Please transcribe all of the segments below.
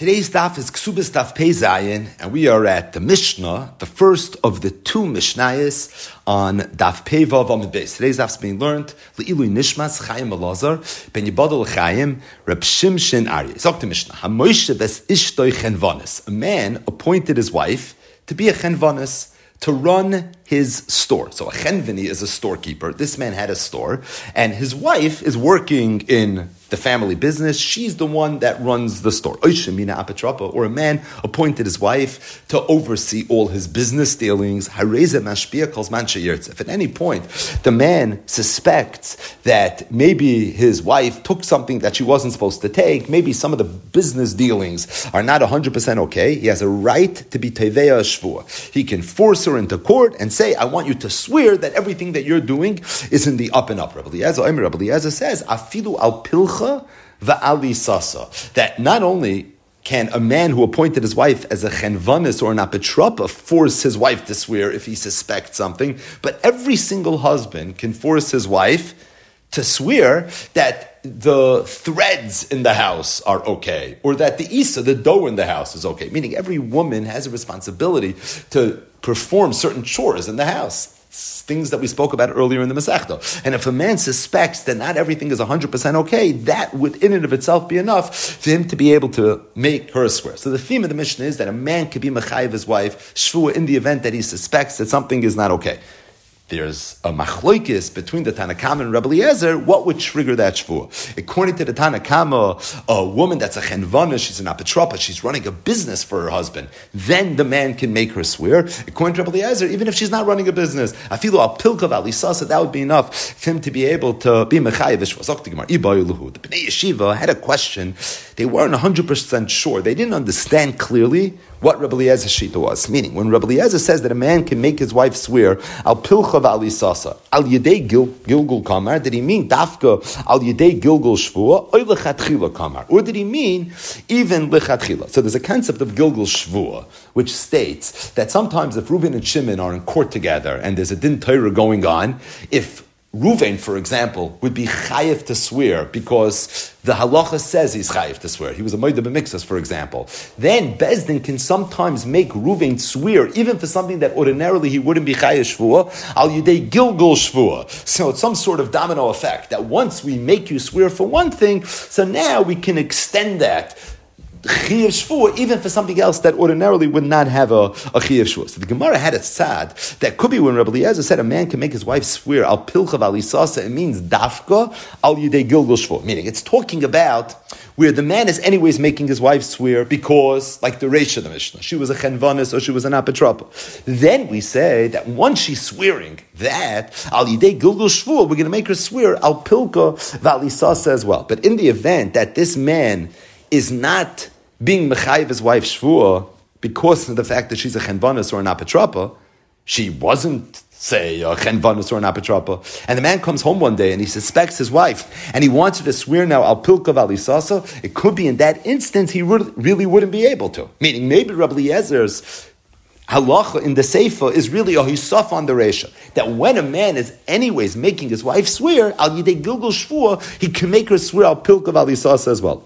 Today's daf is Ksubis Daf Pei and we are at the Mishnah, the first of the two Mishnayos on Daf Pei Vav Amid Beis. Today's daf is being learned Le'ilu Nishmas Chaim Elazar Ben Yibadol Chaim Reb Shimshin Arya. Zok the Mishnah Hamoishe Ves Ishtoi Chenvanis. A man appointed his wife to be a Chenvanis to run his store. So a chenvini is a storekeeper. This man had a store, and his wife is working in the family business. She's the one that runs the store. Or a man appointed his wife to oversee all his business dealings. If at any point the man suspects that maybe his wife took something that she wasn't supposed to take, maybe some of the business dealings are not 100% okay, he has a right to be teveya shvur. He can force her into court and say, I want you to swear that everything that you're doing is in the up and up. Rabbi Eliezer, Rabbi Eliezer says, Afilu al va'ali sasa. That not only can a man who appointed his wife as a chenvanis or an apetropa force his wife to swear if he suspects something, but every single husband can force his wife to swear that the threads in the house are okay, or that the isa, the dough in the house, is okay. Meaning every woman has a responsibility to perform certain chores in the house things that we spoke about earlier in the Masechta. And if a man suspects that not everything is 100% okay, that would in and of itself be enough for him to be able to make her swear. So the theme of the mission is that a man could be Mechayiv his wife, Shvua, in the event that he suspects that something is not okay there's a machloikis between the Tanakama and Rabbi Eliezer, what would trigger that shvur? According to the Tanakama, a woman that's a chenvana, she's an apetropa, she's running a business for her husband, then the man can make her swear. According to Rabbi Eliezer, even if she's not running a business, I feel a pilkav alisasa, that would be enough for him to be able to be mechayiv The Bnei Yeshiva had a question, they weren't 100% sure, they didn't understand clearly what Rabbi Eliezer's shita was. Meaning, when Rabbi Eliezer says that a man can make his wife swear, al pilcha v'alisasa, al yedei gilgul kamar, did he mean dafka al yedei gilgul shvua, or lechatchila kamar? Or did he mean even lechatchila? So there's a concept of gilgul shvua, which states that sometimes if Reuben and Shimon are in court together and there's a din Torah going on, if Ruvain, for example, would be chayiv to swear because the halacha says he's chayiv to swear. He was a moedah b'mixas, for example. Then Bezdin can sometimes make Ruvain swear, even for something that ordinarily he wouldn't be chayiv shvua, al yudei gilgul shvua. So it's some sort of domino effect that once we make you swear for one thing, so now we can extend that chiyav shvur, even for something else that ordinarily would not have a, a chiyav shvur. So the Gemara had a sad that could be when Rabbi Eliezer said a man can make his wife swear al pilchav al isasa. It means dafka al yudei gilgul shvur. Meaning it's talking about where the man is anyways making his wife swear because, like the Reish of the Mishnah, she was a chenvanis or she was an apetropa. Then we say that once she's swearing that al yidei gilgul shvur, we're going to make her swear al pilka valisasa as well. But in the event that this man is not being mechayiv his wife shvua because of the fact that she's a chenvanis or an apetrapa. She wasn't say a chenvanus or an apetrapa. And the man comes home one day and he suspects his wife and he wants her to swear now al pilka valisasa. It could be in that instance he really wouldn't be able to. Meaning maybe Rabbi Eliezer's halacha in the Seifa is really a hisaf on the Resha. That when a man is anyways making his wife swear, al yidei gilgul shvua, he can make her swear al pilkav al as well.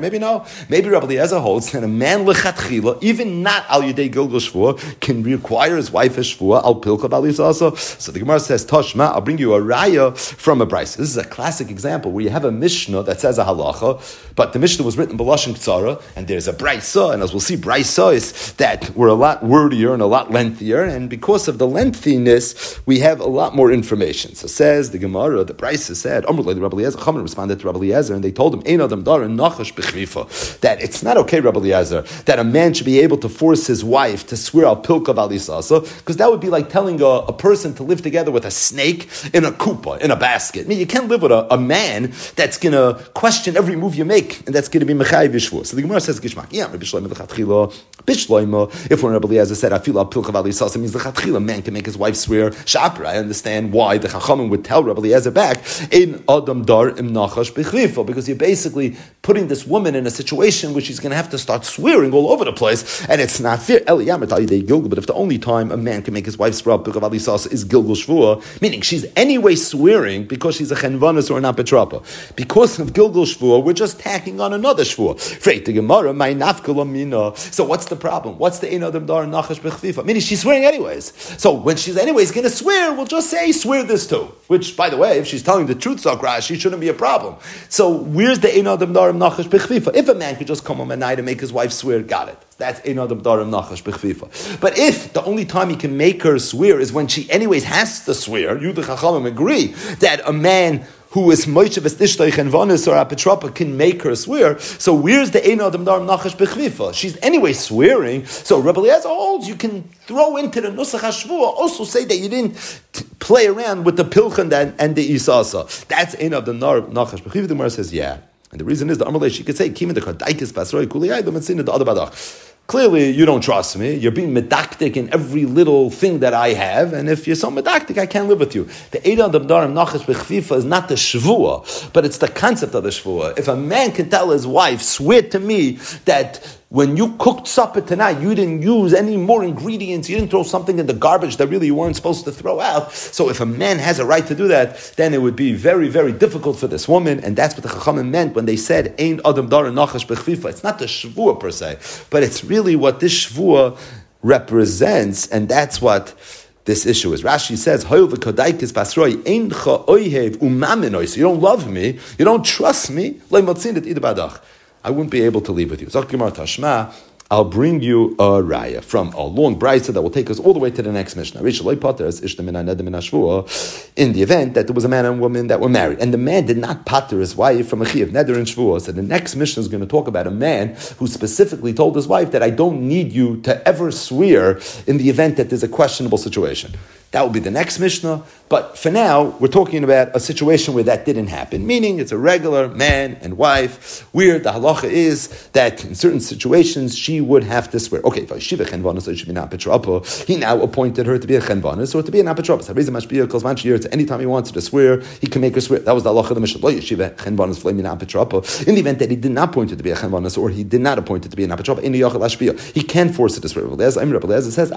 Maybe no. Maybe Rabbi Eliezer holds that a man lechatchila, even not al yidei gilgul shvua, can require his wife a shvua al pilkav al. So the Gemara says, Toshma, I'll bring you a raya from a brisa. This is a classic example where you have a Mishnah that says a halacha, but the Mishnah was written b'lashon ktsara, and there's a brisa, and as we'll see, brisa is that we're a lot wordier and a lot lengthier, and because of the lengthiness, we have a lot more information. So says the Gemara, the Brisa said, Amrullah the Rabbi Eliezer, responded to Rabbi Eliezer, and they told him, that it's not okay, Rabbi Eliezer, that a man should be able to force his wife to swear al pilka valisasa, because that would be like telling a, a, person to live together with a snake in a kupa, in a basket. I mean, you can't live with a, a man that's going to question every move you make, and that's going to be mechayiv So the Gemara says, "Gishmak, yeah, Rebbelezer, if we're in Rabbi Rabbi Eliezer said, "I feel v'alisasa means the man can make his wife swear shapra." I understand why the chachamim would tell Rabbi Eliezer back in adam dar im nachash because you're basically putting this woman in a situation where she's going to have to start swearing all over the place, and it's not fair. But if the only time a man can make his wife swear pilcha v'alisasa is gilgul shvua, meaning she's anyway swearing because she's a chenvanis or an apetrapa, because of gilgul shvua, we're just tacking on another shvua. So what's the problem? What's the ein adam dar nachash bechvifa? Meaning she's swearing anyways. So when she's anyways going to swear, we'll just say swear this too. Which, by the way, if she's telling the truth, Zakra, she shouldn't be a problem. So where's the ein adam dar nachash bechvifa? If a man could just come home at night and make his wife swear, got it. That's ein adam dar nachash bechvifa. But if the only time he can make her swear is when she anyways has to swear, you the chachamim agree that a man who is Moshe Vestishtoich and Vanis or Apetropa can make her swear. So where's the Ein Adam Dar Nachash Bechvifa? She's anyway swearing. So Rabbi Eliezer holds you can throw into the Nusach HaShvua, also say that you didn't play around with the Pilchan and, and the Isasa. That's Ein Adam Dar Nachash Bechvifa. The Gemara says, yeah. And the reason is the Amalei, she could say, Kim the Kadaikis Basroi Kuliyai, the Metzina, the other Badach. Clearly, you don't trust me. You're being medactic in every little thing that I have, and if you're so medactic, I can't live with you. The Eidah Dabdarim Nachash Bechfifa is not the Shvua, but it's the concept of the Shvua. If a man can tell his wife, swear to me that when you cooked supper tonight, you didn't use any more ingredients, you didn't throw something in the garbage that really you weren't supposed to throw out. So if a man has a right to do that, then it would be very, very difficult for this woman, and that's what the Chachamim meant when they said, Ein Adam Dar Nachash Bechfifa. It's not the Shavua per se, but it's really what this Shavua represents, and that's what this issue is. Rashi says, You don't love me, you don't trust me, I wouldn't be able to leave with you. Tashma, I'll bring you a raya from a long brisa that will take us all the way to the next Mishnah. In the event that there was a man and woman that were married, and the man did not pater his wife from a chiv neder and shvuah. So the next Mishnah is going to talk about a man who specifically told his wife that I don't need you to ever swear in the event that there's a questionable situation. That will be the next Mishnah. But for now, we're talking about a situation where that didn't happen, meaning it's a regular man and wife. Where the halacha is that in certain situations she would have to swear. Okay, he now appointed her to be a chenvanis or to be an apotropos. Anytime he wanted to swear, he can make her swear. That was the halacha of the Mishnah. In the event that he did not appoint her to be a chenvanis or he did not appoint her to be an apotropos, he can force her to swear. It says,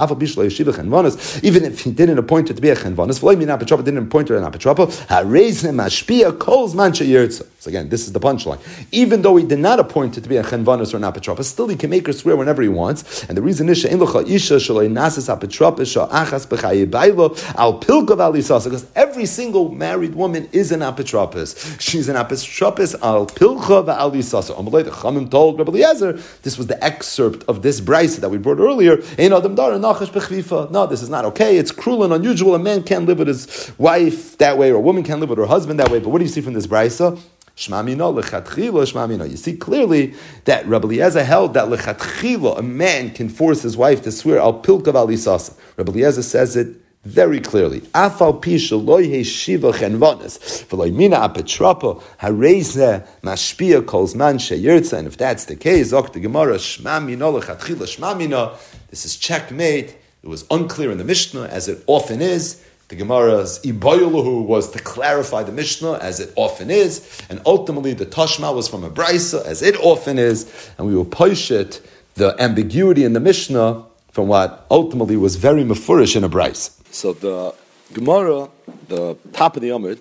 even if he didn't appoint her to be a chenvanis, apetropa didn't appoint her an apetropa. Harezne mashpia calls mancha yirtza. So again, this is the punchline. Even though he did not appoint her to be a chenvanis or an apetropa, still he can make her swear whenever he wants. And the reason is she'en locha isha shalei nasis apetropa sha'achas b'chayibaylo al pilkav alisasa because every single married woman is an apetropis. She's an apetropis al pilcha v'alisasa. Amalei the Chamim told Rabbi Eliezer this was the excerpt of this brisa that we brought earlier. Adam. No, this is not okay. It's cruel unusual. A man can't live with his wife that way, or a woman can't live with her husband that way. But what do you see from this brisa? You see clearly that Rabbi Eliezer held that lechatchila, a man can force his wife to swear al pilkav alisasa. Rabbi Eliezer says it very clearly. Afal pisha loy shiva chenvanis v'loy mina apetrapa hareze mashpia calls man sheyirtza. And if that's the case, ok the Gemara shma mina lechatchila shma mina. This is checkmate. It was unclear in the Mishnah, as it often is. The Gemara's Iboyuluhu was to clarify the Mishnah, as it often is, and ultimately the Tashma was from a Brisa, as it often is, and we will push it, the ambiguity in the Mishnah, from what ultimately was very mafurish in a Brisa. So the Gemara, the top of the Amud,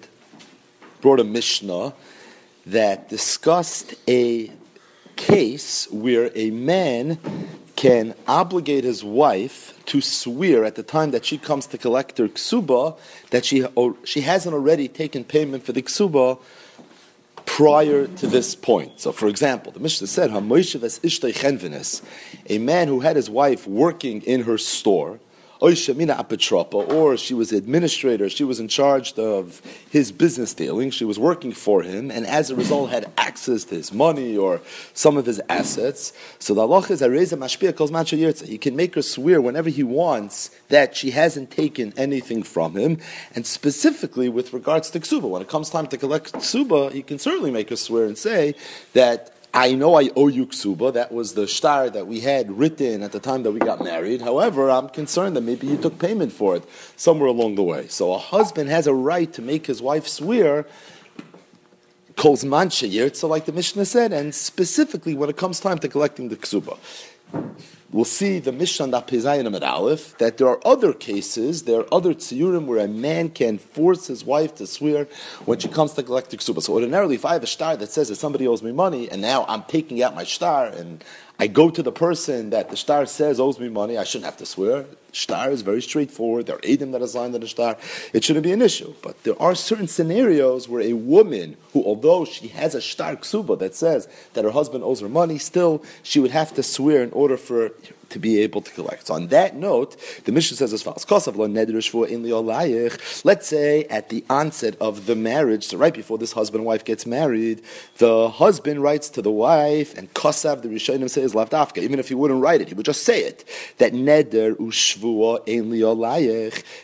brought a Mishnah that discussed a case where a man can obligate his wife to swear at the time that she comes to collect her ksuba that she or she hasn't already taken payment for the ksuba prior to this point. So, for example, the Mishnah said, "A man who had his wife working in her store." Or she was administrator, she was in charge of his business dealings, she was working for him, and as a result had access to his money or some of his assets. So the Allah is mashpia calls He can make her swear whenever he wants that she hasn't taken anything from him, and specifically with regards to ksuba. When it comes time to collect ksuba, he can certainly make her swear and say that I know I owe you ksuba. That was the star that we had written at the time that we got married. However, I'm concerned that maybe you took payment for it somewhere along the way. So a husband has a right to make his wife swear calls mancha so like the Mishnah said, and specifically when it comes time to collecting the ksuba. We'll see the Mishnah that at Aleph that there are other cases, there are other tziyurim where a man can force his wife to swear when she comes to collect the ksuba. So ordinarily, if I have a star that says that somebody owes me money and now I'm taking out my star and I go to the person that the star says owes me money, I shouldn't have to swear. Star is very straightforward. There are Adam that is signed on the star. It shouldn't be an issue. But there are certain scenarios where a woman who, although she has a star ksuba that says that her husband owes her money, still she would have to swear in order for to be able to collect. So on that note, the mission says as follows: Let's say at the onset of the marriage, so right before this husband and wife gets married, the husband writes to the wife, and Kosav the Rishonim says Lavdafka. Even if he wouldn't write it, he would just say it that neder ein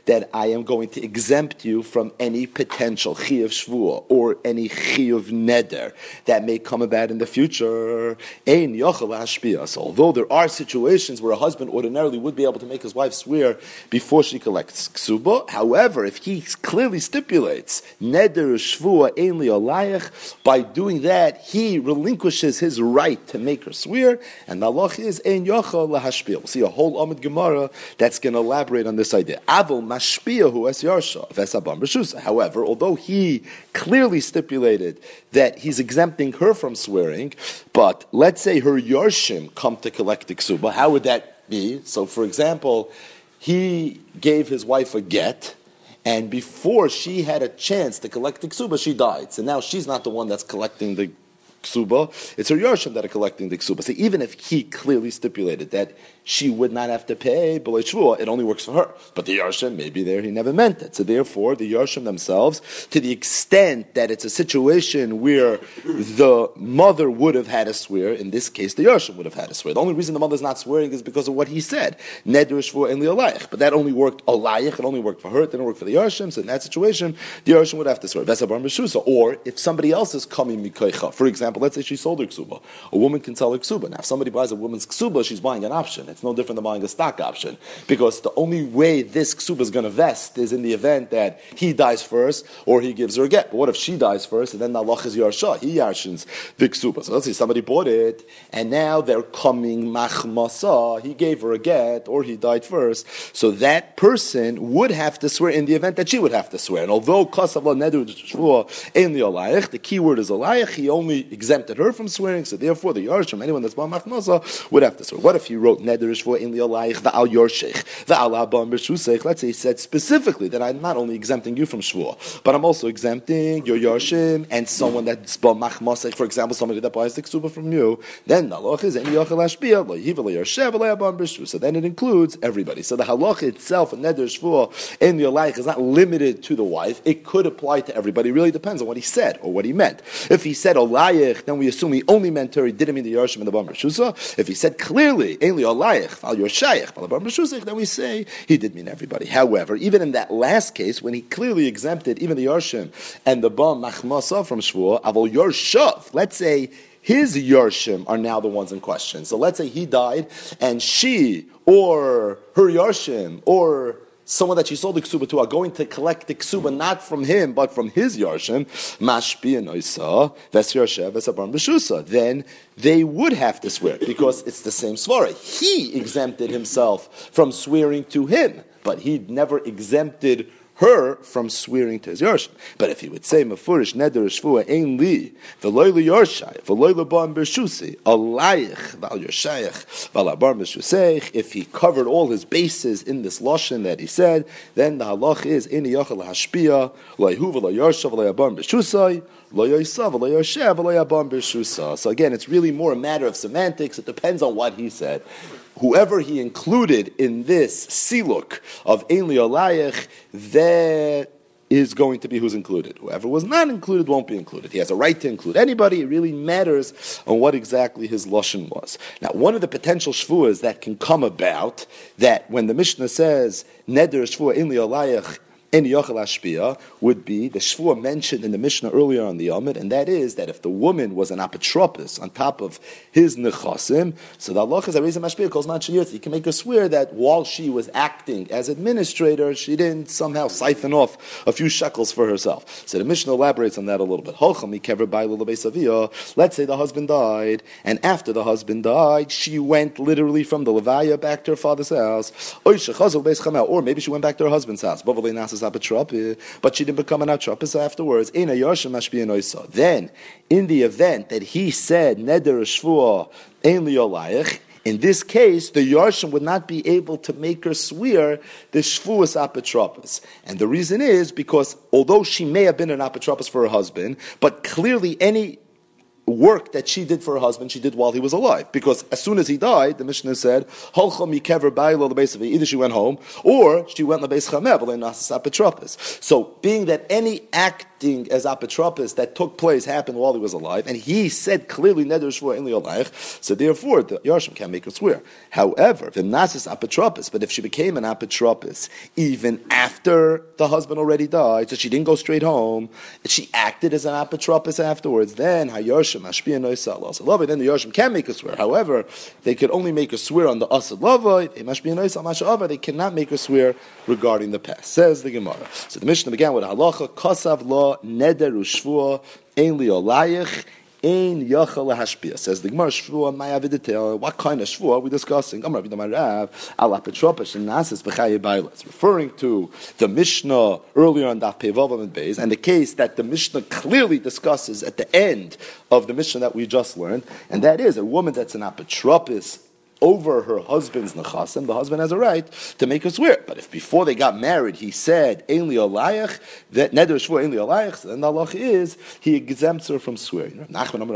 that I am going to exempt you from any potential chiyuv shvua or any chiyuv neder that may come about in the future. Ein yochel although there are situations where a husband ordinarily would be able to make his wife swear before she collects ksuba. However, if he clearly stipulates neder shvua ainli alayach, by doing that he relinquishes his right to make her swear, and the is ein lahashpil. We'll see a whole Amid Gemara that's going to elaborate on this idea. Yarsha vesabam However, although he clearly stipulated that he's exempting her from swearing, but let's say her yarshim come to collect the ksuba, how would that be? So, for example, he gave his wife a get, and before she had a chance to collect the ksuba, she died. So now she's not the one that's collecting the ksuba. It's her yarshim that are collecting the ksuba. So even if he clearly stipulated that she would not have to pay below shvua. It only works for her. But the Yarshim, maybe there he never meant it. So therefore, the Yarshim themselves, to the extent that it's a situation where the mother would have had to swear, in this case, the Yarshim would have had to swear. The only reason the mother's not swearing is because of what he said. Neder shvua and li'alayich. But that only worked alayich. It only worked for her. It didn't work for the Yarshim. So in that situation, the Yarshim would have to swear. Or if somebody else is coming mikoicha, for example, let's say she sold her ksuba. A woman can sell her ksuba. Now, if somebody buys a woman's ksuba, she's buying an option. It's no different than buying a stock option because the only way this ksuba is going to vest is in the event that he dies first or he gives her a get. But what if she dies first and then the Allah is yarsha? He yarshins the ksuba. So let's say somebody bought it and now they're coming machmasa. He gave her a get or he died first. So that person would have to swear in the event that she would have to swear. And although kasavla nedu in the alayich, the key word is alayich, he only exempted her from swearing. So therefore, the yarshim, anyone that's bought machmasa, would have to swear. What if he wrote neder for in lialayich va'al your the va'al abam b'shusech. Let's say he said specifically that I'm not only exempting you from shvua, but I'm also exempting your yarshim and someone that's b'machmasech, for example, somebody that buys the ksuba from you. Then the halach is any yachal loyiv yarshev abam b'shusech. So then it includes everybody. So the halach itself, a neder shvua in lialayich, is not limited to the wife. It could apply to everybody. It really depends on what he said or what he meant. If he said olayich, then we assume he only meant. He didn't mean the yarshim and the b'shusech. If he said clearly, only olayich, al your shaykh, then we say he did mean everybody. However, even in that last case, when he clearly exempted even the Yarshim and the Bam Machmasa from Shvuah, Avol Yarshav, let's say his Yarshim are now the ones in question. So let's say he died and she or her Yarshim or someone that she sold the ksuba to are going to collect the ksuba not from him but from his yarshim, mashpi and oisa, ves b'shusa, then they would have to swear because it's the same svara. He exempted himself from swearing to him, but he never exempted her from swearing to his Yarshim. But if he would say, Mefurish neder shvua ein li, v'loy li Yarshai, v'loy li bar b'shusi, alayich v'al Yarshayich, v'al bar b'shuseich, if he covered all his bases in this Lashon that he said, then the halach is, in yachal hashpia, loyhu v'lo Yarsha v'lo bar b'shusai, so again, it's really more a matter of semantics. It depends on what he said whoever he included in this siluk of Ein Alayich, that is going to be who's included. Whoever was not included won't be included. He has a right to include anybody. It really matters on what exactly his lashon was. Now, one of the potential shvuas that can come about that when the Mishnah says neder shvua in Any Yochel Ashpia would be the Shvua mentioned in the Mishnah earlier on the Yomid, and that is that if the woman was an apotropis on top of his nechasim, so the Allah is a reason Mashpia calls Machiyot. He can make her swear that while she was acting as administrator, she didn't somehow siphon off a few shekels for herself. So the Mishnah elaborates on that a little bit. Let's say the husband died, and after the husband died, she went literally from the Levaya back to her father's house. Or maybe she went back to her husband's house. Eh, but she didn't become an atropis afterwards. in a yashimashbeynoyso Then, in the event that he said, Neder Shvua, in this case, the Yarshim would not be able to make her swear the Shvuas Apotropos. And the reason is because although she may have been an Apotropos for her husband, but clearly any work that she did for her husband, she did while he was alive. Because as soon as he died, the Mishnah said, either she went home, or she went to the base So, being that any act acting as apotropis that took place happened while he was alive, and he said clearly neder shvur in liolaych, so therefore the Yarshim can't make her swear. However, if nasis apotropis, but if she became an apotropis even after the husband already died, so she didn't go straight home, she acted as an apotropis afterwards, then hayarshim ashpia noisal then the Yarshim can make her swear. However, they could only make her swear on the asad lavoi, they cannot make her swear regarding the past. Says the Gemara. So the Mishnah began with halacha kasav law neder u'shvua ein li olayich ein yachal hashpia. Says the Gemara shvua mayaviditel. What kind of shvua are we discussing? Amar vidam arav al apetropish and nasis. It's referring to the Mishnah earlier on Daf Pevav and Beis, and the case that the Mishnah clearly discusses at the end of the Mishnah that we just learned, and that is a woman that's an apotropis over her husband's nechasim, the husband has a right to make her swear. But if before they got married he said ein li alayach, that neder shvur ein li alayach, then the halach is he exempts her from swearing. Not only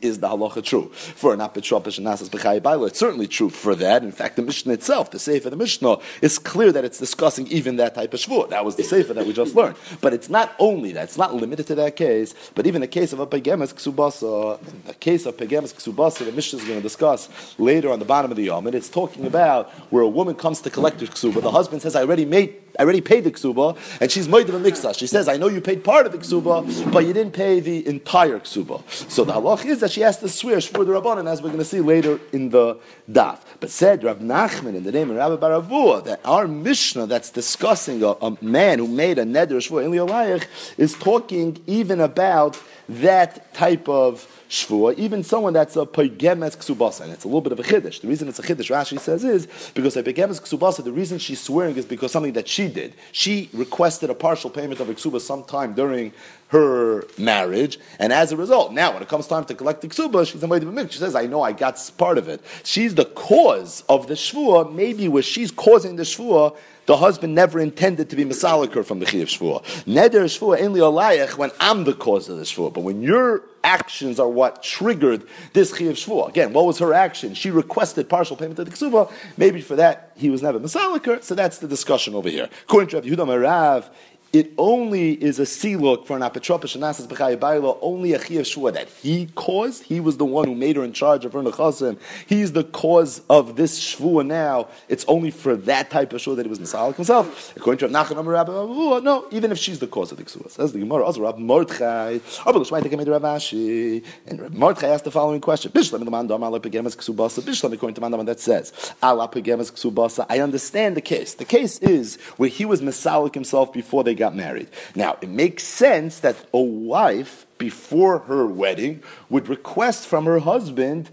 is the halacha true for an apitropish and nasas b'chayim it's certainly true for that. In fact, the Mishnah itself, the Sefer the Mishnah, is clear that it's discussing even that type of shvur. That was the Sefer that we just learned. But it's not only that; it's not limited to that case. But even the case of a pegemes ksubasa, the case of pegemes ksubasa Ksubasa, the Mishnah is going to discuss later on the bottom of the Yom, and it's talking about where a woman comes to collect her Ksuba. The husband says, I already made I already paid the ksuba, and she's moed of a miksa. She says, I know you paid part of the ksuba, but you didn't pay the entire ksuba. So the halach is that she has to swear for the rabbanon, as we're going to see later in the daf. But said Rav Nachman in the name of Rabbi Baravua that our Mishnah that's discussing a, a man who made a neder shvur in is talking even about that type of shvua, even someone that's a pegemes ksubasa, and it's a little bit of a chiddush. The reason it's a chiddush, Rashi says, is because a pegemes ksubasa, the reason she's swearing is because something that she did. She requested a partial payment of a ksuba sometime during her marriage, and as a result, now when it comes time to collect the ksuba, she's a She says, "I know I got part of it." She's the cause of the shvua. Maybe where she's causing the shvua, the husband never intended to be misaliker from the Chiyav Shvua. Neder Shvua only alayach when I'm the cause of the Shvua. But when your actions are what triggered this Chiyav Shvua. Again, what was her action? She requested partial payment to the Ksuba. Maybe for that he was never misaliker. So that's the discussion over here. According to Rav Yehuda Marav, it only is a siluk for an apitropish and nasas b'chayi only a chiyav shua that he caused. He was the one who made her in charge of her nechasim. He's the cause of this shvua now. It's only for that type of shua that he was misalik himself. According to Rav Nachman Rabbi no, even if she's the cause of the ksua. Says the Gemara, also Rav Mordechai, Rabbi L'shmai take Rav Ashi, and Rav Mordechai asked the following question: Bishlam the mandam ala pegemas ksubasa. Bishlam according to mandam that says ala pegemas ksubasa. I understand the case. The case is where he was misalik himself before they got married. Now, it makes sense that a wife, before her wedding, would request from her husband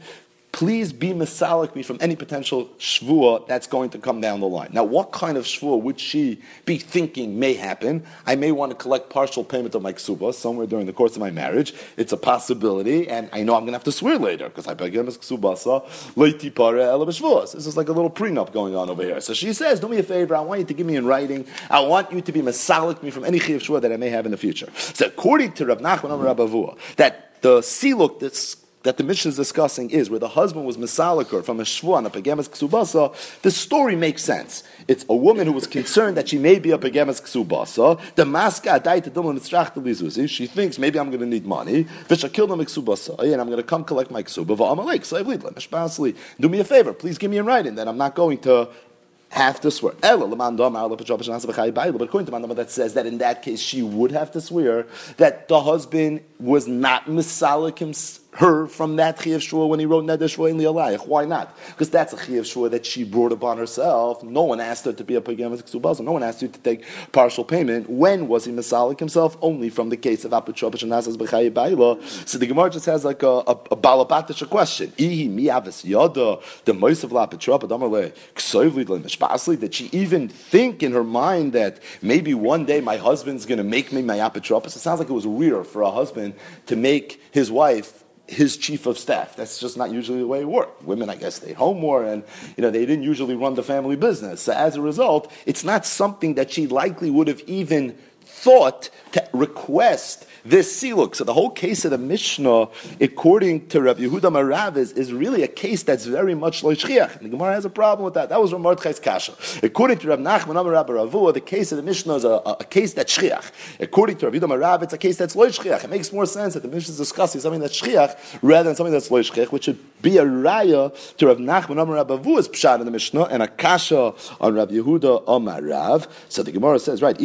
please be misalik me from any potential shvua that's going to come down the line. Now, what kind of shvua would she be thinking may happen? I may want to collect partial payment of my ksuba somewhere during the course of my marriage. It's a possibility, and I know I'm going to have to swear later because I beg him ksubasa leiti pare This is like a little prenup going on over here. So she says, "Do me a favor. I want you to give me in writing. I want you to be misalik me from any chiv shvua that I may have in the future." So, according to Rav Nachman Rabavua, that the siluk that's that the mission is discussing is where the husband was misaliker from a shvuan, a pegemes ksubasa, the story makes sense. It's a woman who was concerned that she may be a pegemes ksubasa. The maska adai She thinks maybe I'm going to need money. kill them ksubasa, and I'm going to come collect my ksuba. Do me a favor, please give me a writing that I'm not going to have to swear. But according to Mandama, that says that in that case she would have to swear that the husband was not misalik himself her from that Chiyav Shua when he wrote Neder Shua in Lialayich. Why not? Because that's a Chiyav Shua that she brought upon herself. No one asked her to be a Pagemet Ksubazah. No one asked her to take partial payment. When was he Masalik himself? Only from the case of Apatropish and B'chayi Baila. So the Gemara just has like a, a, a balabatish question. Ihi the mois of did she even think in her mind that maybe one day my husband's going to make me my Apatropos? It sounds like it was weird for a husband to make his wife his chief of staff. That's just not usually the way it worked. Women, I guess, stayed home more, and you know they didn't usually run the family business. So as a result, it's not something that she likely would have even thought to request this siluk. So the whole case of the Mishnah, according to Rav Yehuda Marav, is, is really a case that's very much like shchiach. The Gemara has a problem with that. That was Rav Kasha. According to Rav Nachman Amar Rabbi Ravua, the case of the Mishnah is a, a, a case that's shchiach. According to Rav Yehuda Marav, it's a case that's loy shchiach. It makes more sense that the Mishnah is discussing something that's shchiach rather than something that's loy shchiach, which should be a raya to Rav Nachman Amar Rabbi Ravua's pshat in the Mishnah and a kasha on Rav Yehuda Amar Rav. So the Gemara says, right,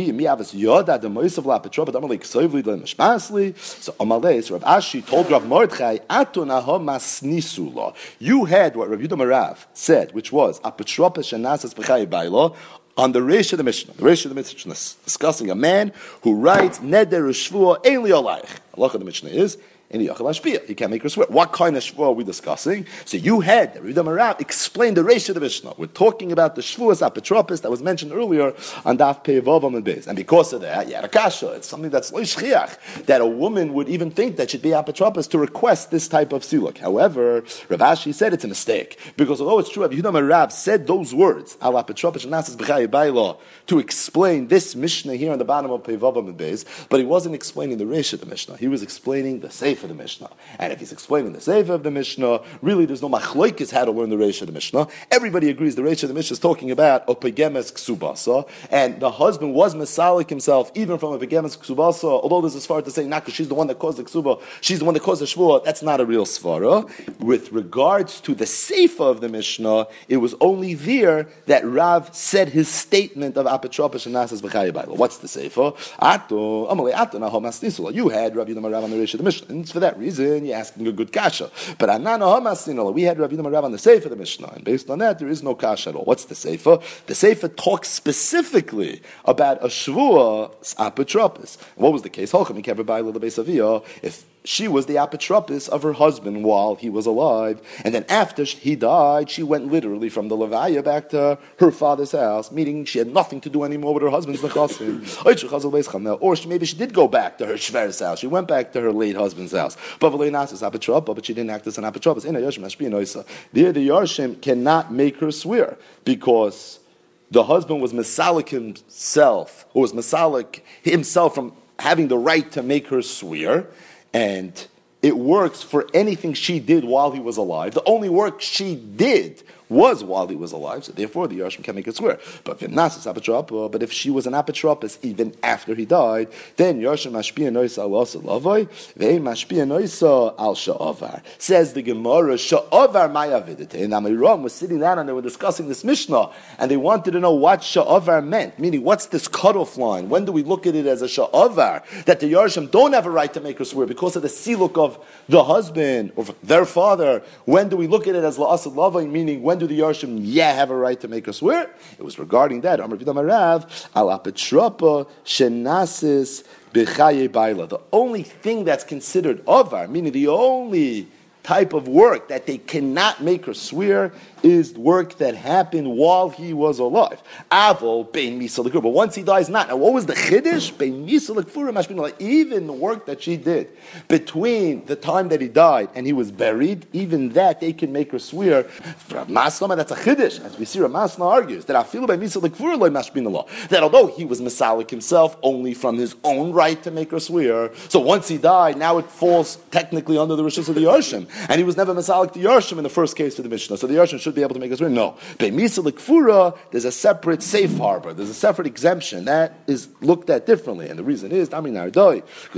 Masli. So Amalei, so Rav Ashi told Rav Mordechai, Atunaho masnisula. You had what Rav Yudah said, which was Apetropes Shanasas B'chai Bailo, on the Reish of the Mishnah. The Reish of the Mishnah is discussing a man who writes Neder Shvua Ein Li Olayich. Allah of the Mishnah is in the. He can't make her swear. What kind of shvua are we discussing? So you had, the Ridam Arab explained the ratio of the Mishnah. We're talking about the shvuas apotropis that was mentioned earlier on Daf Pevavam and Bez. And because of that, yeah, Akasha, it's something that's loishchiach, that a woman would even think that she'd be apotropis to request this type of siluk. However, Rav Ashi said it's a mistake. Because although it's true, Yehuda Arab said those words, al apotropis b'chayi to explain this Mishnah here on the bottom of Pevavam and Bez, but he wasn't explaining the ratio of the Mishnah. He was explaining the safe of the Mishnah. And if he's explaining the Sefer of the Mishnah, really there's no machloikis how to learn the Reish of the Mishnah. Everybody agrees the Reish of the Mishnah is talking about Opegemes Ksubasa, and the husband was Masalik himself, even from Opegemes Ksubasa, although there's as far to say, not because she's the one that caused the Ksuba, she's the one that caused the Shvua, that's not a real Svara. With regards to the Sefer of the Mishnah, it was only there that Rav said his statement of Apetropos and Nasas B'chayi What's the Sefer? Ato, Amalei Ato, Nahom You had Rav Yudam Rav on the Reish of the Mishnah. For that reason you're asking a good kasha. But we had Rabbi Rav on the Sefer the Mishnah, and based on that, there is no kasha at all. What's the Sefer? The Sefer talks specifically about a Shvua apotropis. What was the case? Holchem, he kept by the Beisaviyah. If she was the apotropis of her husband while he was alive. And then after he died, she went literally from the Levaya back to her father's house, meaning she had nothing to do anymore with her husband's nechasim. or she, maybe she did go back to her shver's house. She went back to her late husband's house. But v'leinasis apetropa, but she didn't act as an apotropis. There, the Yarshim cannot make her swear because the husband was Masalik himself, or was Masalik himself from having the right to make her swear and it works for anything she did while he was alive. The only work she did was while he was alive, so therefore the Yarshim can make it swear. But but if she was an apotropis even after he died, then Yarshim mashpia noisa al lavoi, ve'im mashpia noisa al sha'avar. Says the Gemara, sha'avar mayavidite. And Amiram was sitting down and they were discussing this Mishnah, and they wanted to know what sha'avar meant, meaning what's this cutoff line? When do we look at it as a sha'avar? That the Yarshim don't have a right to make her swear because of the siluk of the husband or their father. When do we look at it as la'asad lavoi, meaning when do the Yarshim yeah have a right to make us swear? It was regarding that. Amar Vidamarav, al apetropa shenasis baila. The only thing that's considered avar, meaning the only type of work that they cannot make her swear is work that happened while he was alive. Avol bein misalik but once he dies, not. Now, what was the chiddush? Bein misalik Even the work that she did between the time that he died and he was buried, even that they can make her swear. Masna, that's a chiddush, as we see. Ramasna argues that afilu misalik mashbin That although he was misalik himself, only from his own right to make her swear. So once he died, now it falls technically under the rishus of the Yarshim, and he was never misalik the Yarshim in the first case for the Mishnah. So the Yarshim should should be able to make us win. No. There's a separate safe harbor. There's a separate exemption. That is looked at differently. And the reason is, because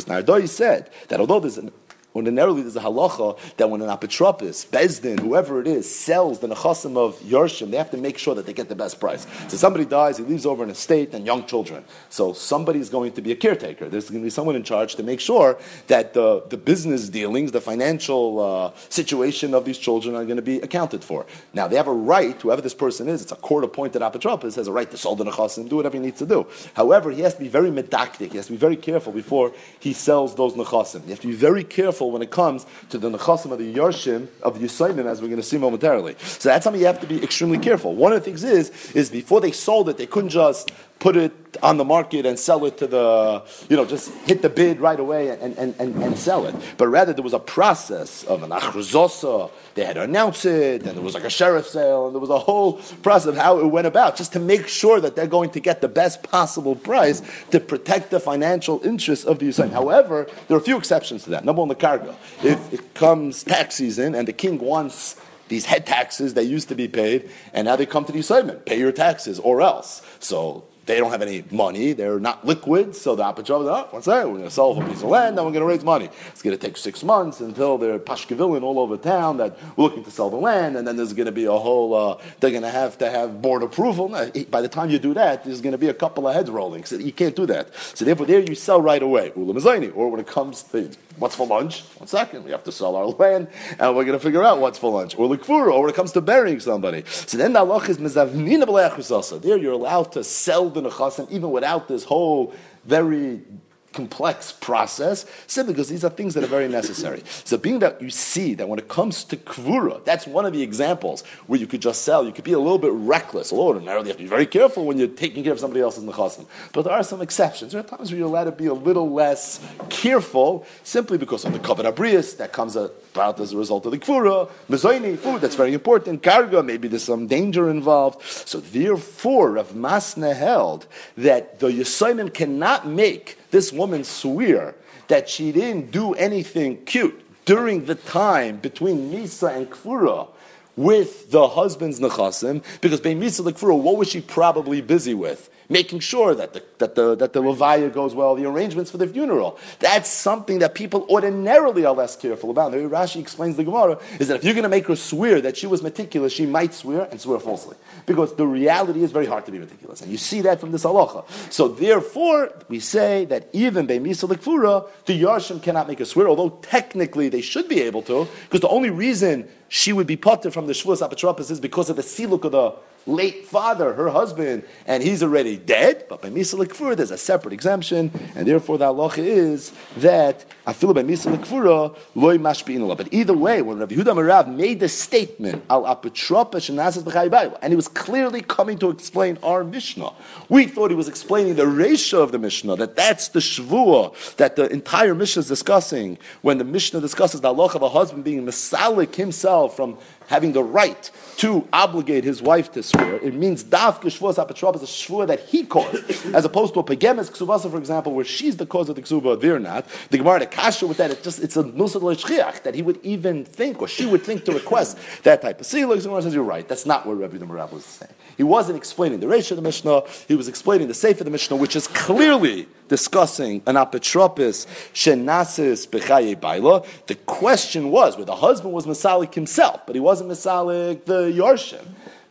Nardoi said that although there's an Ordinarily, there's a halacha that when an apotropis, bezdin, whoever it is, sells the nechasim of Yershim, they have to make sure that they get the best price. So somebody dies, he leaves over an estate and young children. So somebody's going to be a caretaker. There's going to be someone in charge to make sure that the, the business dealings, the financial uh, situation of these children are going to be accounted for. Now, they have a right, whoever this person is, it's a court appointed apotropis, has a right to sell the nechasim, do whatever he needs to do. However, he has to be very medactic, he has to be very careful before he sells those nechasim. You have to be very careful when it comes to the nechasim of the yarshim of Yisainim, as we're going to see momentarily. So that's something you have to be extremely careful. One of the things is, is before they sold it, they couldn't just put it on the market and sell it to the, you know, just hit the bid right away and, and, and, and sell it. But rather, there was a process of an achruzosa. They had to announce it, and there was like a sheriff sale, and there was a whole process of how it went about, just to make sure that they're going to get the best possible price to protect the financial interests of the Yisrael. However, there are a few exceptions to that. Number one, the cargo. If it comes tax season and the king wants these head taxes that used to be paid, and now they come to the assignment, pay your taxes or else. So they don't have any money. They're not liquid. So the Apachov, oh, what's that? We're going to sell a piece of land, then we're going to raise money. It's going to take six months until they're pashkavilin all over town that we're looking to sell the land, and then there's going to be a whole, uh, they're going to have to have board approval. By the time you do that, there's going to be a couple of heads rolling. So you can't do that. So therefore, there you sell right away. Or when it comes to what's for lunch, one second, we have to sell our land, and we're going to figure out what's for lunch. Or likfura, or when it comes to burying somebody. So then the Allah is mezavnina There you're allowed to sell the nechasim even without this whole very complex process simply because these are things that are very necessary. So being that you see that when it comes to kvura, that's one of the examples where you could just sell. You could be a little bit reckless. A little ordinarily, you have to be very careful when you're taking care of somebody else's nechasim. But there are some exceptions. There are times where you're allowed to be a little less careful simply because of the kavod abrius that comes about as a result of the kvura, mezoini, food, that's very important, karga, maybe there's some danger involved. So therefore, Rav Masna held that the Yisraelim cannot make this woman swear that she didn't do anything cute during the time between Misa and Kvura with the husband's nechasim, because Bein Misa and Kvura, what was she probably busy with? Making sure that the, that the, that the levaya goes well, the arrangements for the funeral. That's something that people ordinarily are less careful about. The Rashi explains the Gemara is that if you're going to make her swear that she was meticulous, she might swear and swear falsely. Because the reality is very hard to be meticulous. And you see that from this halacha. So therefore, we say that even Be'misa Likfura, the Yarshim cannot make a swear, although technically they should be able to, because the only reason she would be potter from the Shvuas Apotropos is because of the siluk of the late father, her husband, and he's already dead. But by Misa Lekfura, there's a separate exemption, and therefore the halacha is that afilu by Misa Lekfura loy mashbi'in But either way, when Rabbi Yehuda Marav made the statement al and he was clearly coming to explain our Mishnah. We thought he was explaining the ratio of the Mishnah, that that's the shvua that the entire Mishnah is discussing when the Mishnah discusses the halacha of a husband being misalik himself from having the right to obligate his wife to swear. It means daf shvuas apatrop is a shvur that he caused, as opposed to a pegemes ksubasa, for example, where she's the cause of the ksuba, they're not. The Gemara the kasha with that, it just it's a nusad l'shchiach that he would even think or she would think to request that type of seal. The Gemara says you're right. That's not what Rabbi the Marab was saying. He wasn't explaining the ratio of the Mishnah. He was explaining the safe of the Mishnah, which is clearly discussing an apotropis shenasis bechaye baila. The question was where the husband was masalik himself, but he wasn't masalik the yarshim.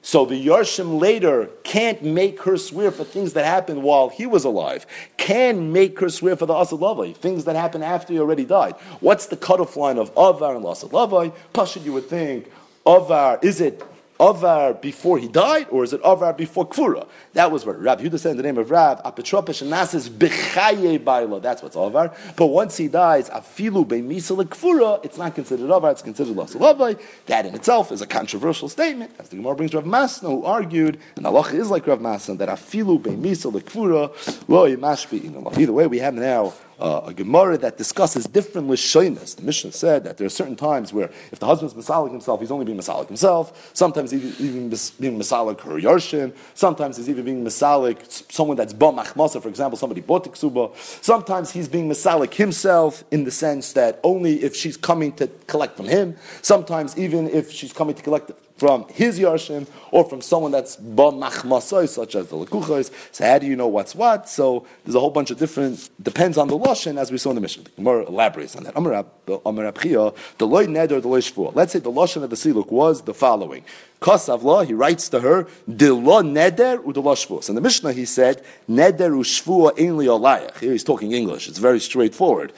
So the Yarshim later can't make her swear for things that happened while he was alive. Can make her swear for the Asad Lavai, things that happened after he already died. What's the cutoff line of Avar and Asad Lavai? Pashid, you would think, Avar, is it Avar before he died, or is it Avar before Kfura? That was what Rav Yehuda said in the name of Rav, Apetropesh and Bechaye Baila. That's what's Avar. But once he dies, Afilu Beimisa Kfura, it's not considered Avar, it's considered Lasalavai. That in itself is a controversial statement. As the Gemara brings Rav Masna, who argued, and Allah is like Rav Masna, that Afilu Beimisa Kfura, Lo Yimashbi Either way, we have now uh, a Gemara that discusses different lishoinas. The Mishnah said that there are certain times where if the husband's masalik himself, he's only being masalik himself. Sometimes he's even being masalik her yarshin. Sometimes he's even being masalik someone that's ba machmasa, for example, somebody bought ksuba. Sometimes he's being masalik himself in the sense that only if she's coming to collect from him. Sometimes even if she's coming to collect from his Yarshim or from someone that's ba machmasoi, such as the lekuchos. So how do you know what's what? So there's a whole bunch of different, depends on the Lashon, as we saw in the Mishnah. Gemara elaborates on that. The loy neder, the. Let's say the Lashon of the Siluk was the following. Kosavla, he writes to her, de lo neder u de. In the Mishnah he said, neder u shvua ainli alayach. Here he's talking English. It's very straightforward.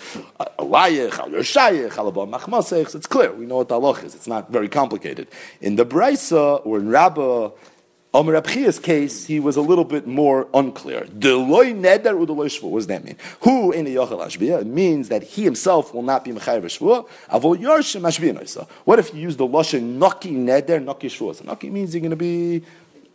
Alayach, al yershayach, al machmasech. It's clear. We know what the is. It's not very complicated. In the Braisa, or in Rabbah, Omer Abchia's case, he was a little bit more unclear. Deloy neder udeloy shvu. What does that mean? Who in the yochel ashbia? It means that he himself will not be mechayev shvu. Avol yarshim ashbia What if you use the lashon naki neder naki shvu? So naki means you're going to be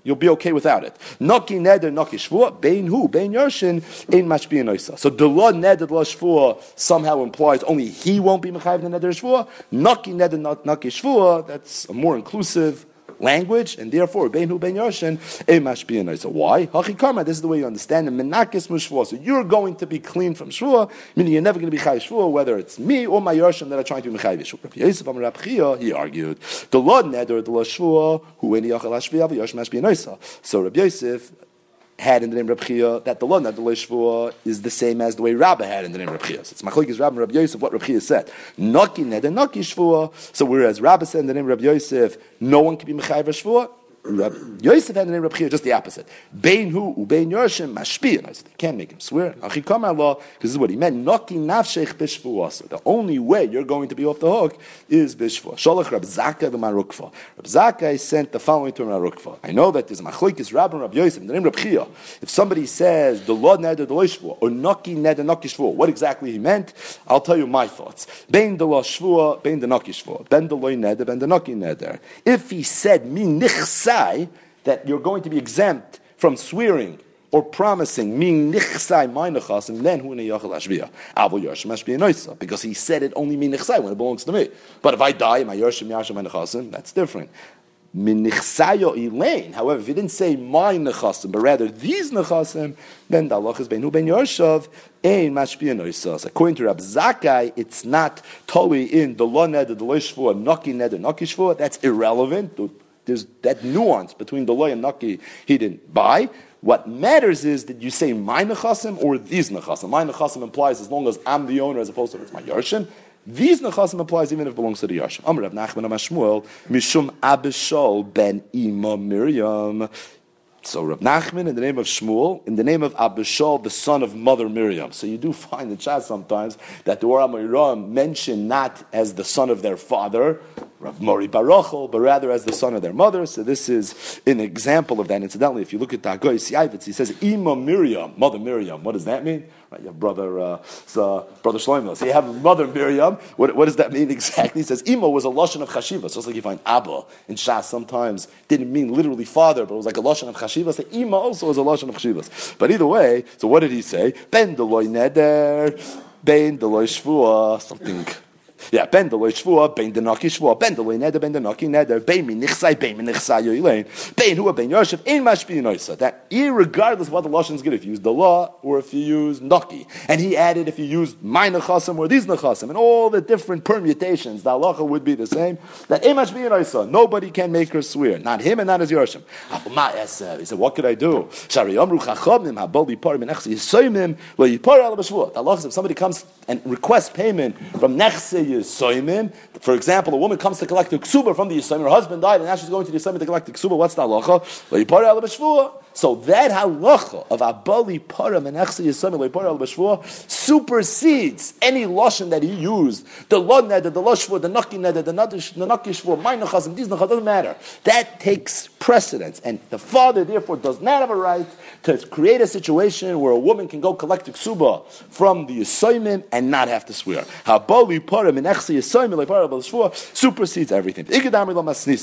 You'll be okay without it. Naki neder, naki shvua, bein hu, bein yershin, ein mashbiya noisa. So the law neder la shvua somehow implies only he won't be mechayiv the neder shvua. Naki neder, naki shvua, that's a more inclusive language, and therefore Bein Hu Ben Yoshin Mashbiyan. So why? Hachikama. This is the way you understand it. Menakis Mushvua. So you're going to be clean from Shvua, meaning you're never going to be Chay Shvua, whether it's me or my Yoshim that are trying to be Chay Shvua. Rabbi Yosef Amar he argued the Lord Neder the Lord Shvua who any Yachal Ashviya Yoshim Mashbiyan. So Rabbi Yosef had in the name Reb Chia, that the law, that the Shvua, is the same as the way Rabbah had in the name Reb Chia. So it's Machlokes Rabbah and Reb Yosef, what Reb Chia said. Naki neder, naki Shvua. So whereas Rabbah said in the name Reb Yosef, no one can be Mechayiv Shvua, Rab, Yosef had the name Rab Chia, just the opposite. Bein hu ubein Yoshim mashpia. I said, you can't make him swear. Because this is what he meant. Noki nafshech bishvu The only way you're going to be off the hook is bishvu. Sholach Rab Zaka the Mar Ukva. Rab Zaka sent the following to Mar Ukva. I know that there's a machlokes Rab and Rab Yosef, the name Rab Chia. If somebody says the Lord neder the shvua or noki neder noki shvua, what exactly he meant, I'll tell you my thoughts. Bein the lo shvua, bein the noki shvua, ben the loy neder, ben the noki neder. If he said mi nichsa that you're going to be exempt from swearing or promising, meaning nichsai and then hu yachal ashbiya. Avol yarshim ashbiya noisa, because he said it only mean nichsai when it belongs to me. But if I die, my yarshim yashim nechasim, that's different. Min nichsayo elaine. However, if he didn't say my nechasim, but rather these nechasim, then the Allah is ben ben yarshav ein mashbiya noisa. According to Rab Zakai, it's not totally in the lo neder, the lo shvua, naki neder, naki shvua. That's irrelevant there's that nuance between the loy and naki he didn't buy. What matters is that you say my nechasim or these nechasim. My nechasim implies as long as I'm the owner as opposed to it's my yarshin. These nechasim applies even if it belongs to the yarshin. Amr Rav Nachman Mishum Abishol ben Ima Miriam. So Rav Nachman in the name of Shmuel, in the name of Abishol, the son of Mother Miriam. So you do find in chat sometimes that the Or Amiram mention not as the son of their father, Rav Mori Barochel, but rather as the son of their mother. So this is an example of that. Incidentally, if you look at Dagoy Siayvitz, he says Ima Miriam, Mother Miriam. What does that mean? Right, you have brother, uh, so, brother Shlomo. So you have mother Miriam. What, what, does that mean exactly? He says Ima was a lashon of chashiva. Just like you find Abba in Shas sometimes didn't mean literally father, but it was like a lashon of chashiva. So Ima also was a lashon of chashivas. But either way, so what did he say? Ben deloy neder, ben deloy shvua, something yeah, ben the loy shvua, ben the naki shvua, ben the loy neder, ben the naki neder, ben mi nichsai, ben mi nichsai yoilein, ben hua, ben yoshev, ein mashpi noisa. That irregardless of what the lashon is good, if you use the law or if you use naki, and he added if you use my nechasim or these nechasim, and all the different permutations, the halacha would be the same. That ein mashpi noisa. Nobody can make her swear, not him and not his yoshim. He said, what could I do? Shari yomru chachamim haboli parim and echsi yisoymim lo yipar ala b'shvua. The halacha if somebody comes and requests payment from nechse Yisoimim. For example, a woman comes to collect the ksuba from the Yisoimim, her husband died, and now she's going to the Yisoimim to collect the ksuba. What's the halacha? So that halacha of abali para menachse Yisoimim leipara al supersedes any lashon that he used. The lo neder, the lashvua, the naki neder, the naki shvua, my nachazim, these nachazim, doesn't matter. That takes precedence, and the father therefore does not have a right to create a situation where a woman can go collect the ksuba from the Yisoimim and not have to swear. Supersedes everything.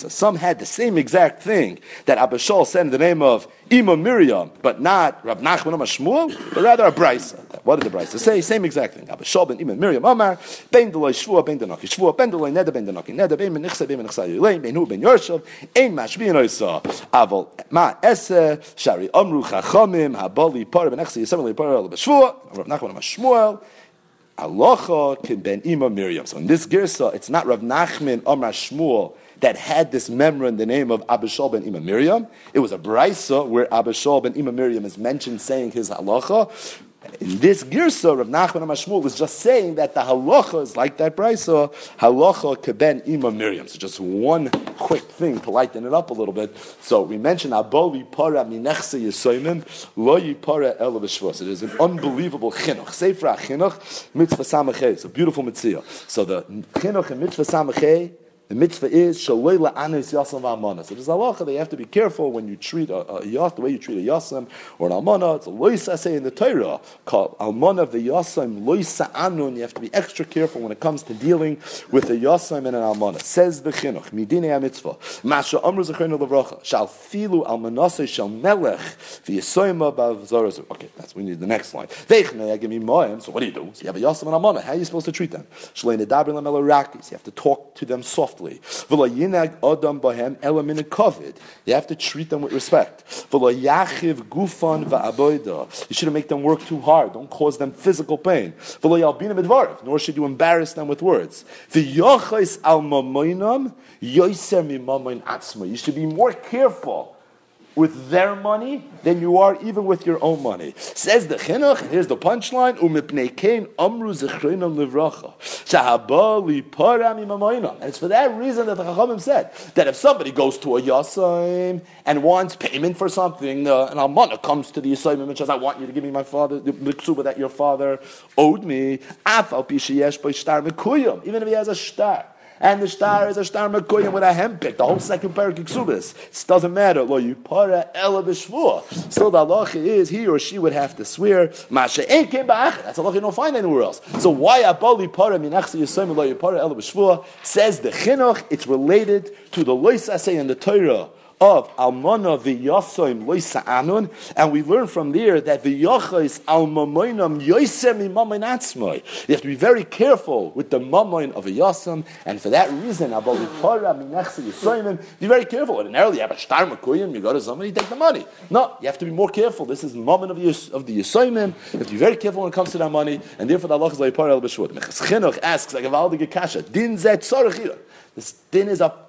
Some had the same exact thing that Abishol said in the name of Ima Miriam, but not Rab Nachman Shmuel, but rather a Brisa. What did the Brisa say? Same exact thing. Abishol ben Ima Miriam Omar, Ben Deloy Shvua, Ben Denaki Shvua, Ben Deloy Neda, Ben Denaki Neda, Ben Menichsa, Ben Menichsa Yulain, Ben Hu, Ben Yorshav, Ein Mashbi Noisa, Avol Ma Ese, Shari Omru Chachamim, Habali Par, Ben Echsa Yisem, Par, Shvua, Rab Nachman Shmuel, Alocha can ben ima Miriam. So in this girsa, it's not Rav Nachman Omar Shmuel that had this memra in the name of Abishal ben Ima Miriam. It was a brisa where Abishal ben Ima Miriam is mentioned saying his halacha. In this girsa, Rav Nachman Amashmul is just saying that the halacha is like that brisa, halacha keben ima Miriam. So just one quick thing to lighten it up a little bit. So we mentioned aboli para minechse yisoimim lo yipara b'shvos. It is an unbelievable chinuch. Sefer chinuch mitzvah samachay. It's a beautiful mitzvah. So the chinuch and mitzvah samachay the mitzvah is shaloila anis yasam v'amana. So there's a halacha that you have to be careful when you treat a, a yas, the way you treat a yasam or an almana. It's a loisa say in the Torah called almana v'yasam loisa anun. You have to be extra careful when it comes to dealing with a yasam and an almana. Says the chinuch midinei mitzvah. Masha amru zechreinu levracha shal filu almanase shal melech v'yasoyma b'avzaras. Okay, that's we need the next line. Veichne give me moyim. So what do you do? So you have a yasam and almana. How are you supposed to treat them? Shlein edabrin lamelorakis. You have to talk to them softly softly. You have to treat them with respect. You shouldn't make them work too hard. Don't cause them physical pain. Nor should you embarrass them with words. You should be more careful with their money than you are even with your own money. Says the chinuch, here's the punchline, umipnei amru zechrinam livracha. Parami And it's for that reason that the Chachamim said that if somebody goes to a yasaim and wants payment for something, uh, an almana comes to the yasaim and says, I want you to give me my father, the miksuba that your father owed me, even if he has a star and the star is a star mekoyim with a hempik. The whole second parak ksubis. It doesn't matter. Lo yipara ela b'shvua. Still, the halacha is he or she would have to swear. Masha ain't back. That's a halacha you don't find anywhere else. So why aboli para minachsi yisayim lo yipara ela b'shvua? Says the chinuch. It's related to the lois in the Torah of Almana v'yasoim loisa'anun, and we learn from there that v'yachos almamoinam yoisem imamoin atzmoi. You have to be very careful with the mamoin of a yasam, and for that reason, abalipara minachse yisoimim, be very careful. Ordinarily, you have a star makuyim, you go to somebody, you take the money. No, you have to be more careful. This is mammon of, yis, of the yisoimim. You have to be very careful when it comes to that money, and therefore the Allah is like par el b'shvut. Mechas asks, like a valdige kasha, din zet This din is a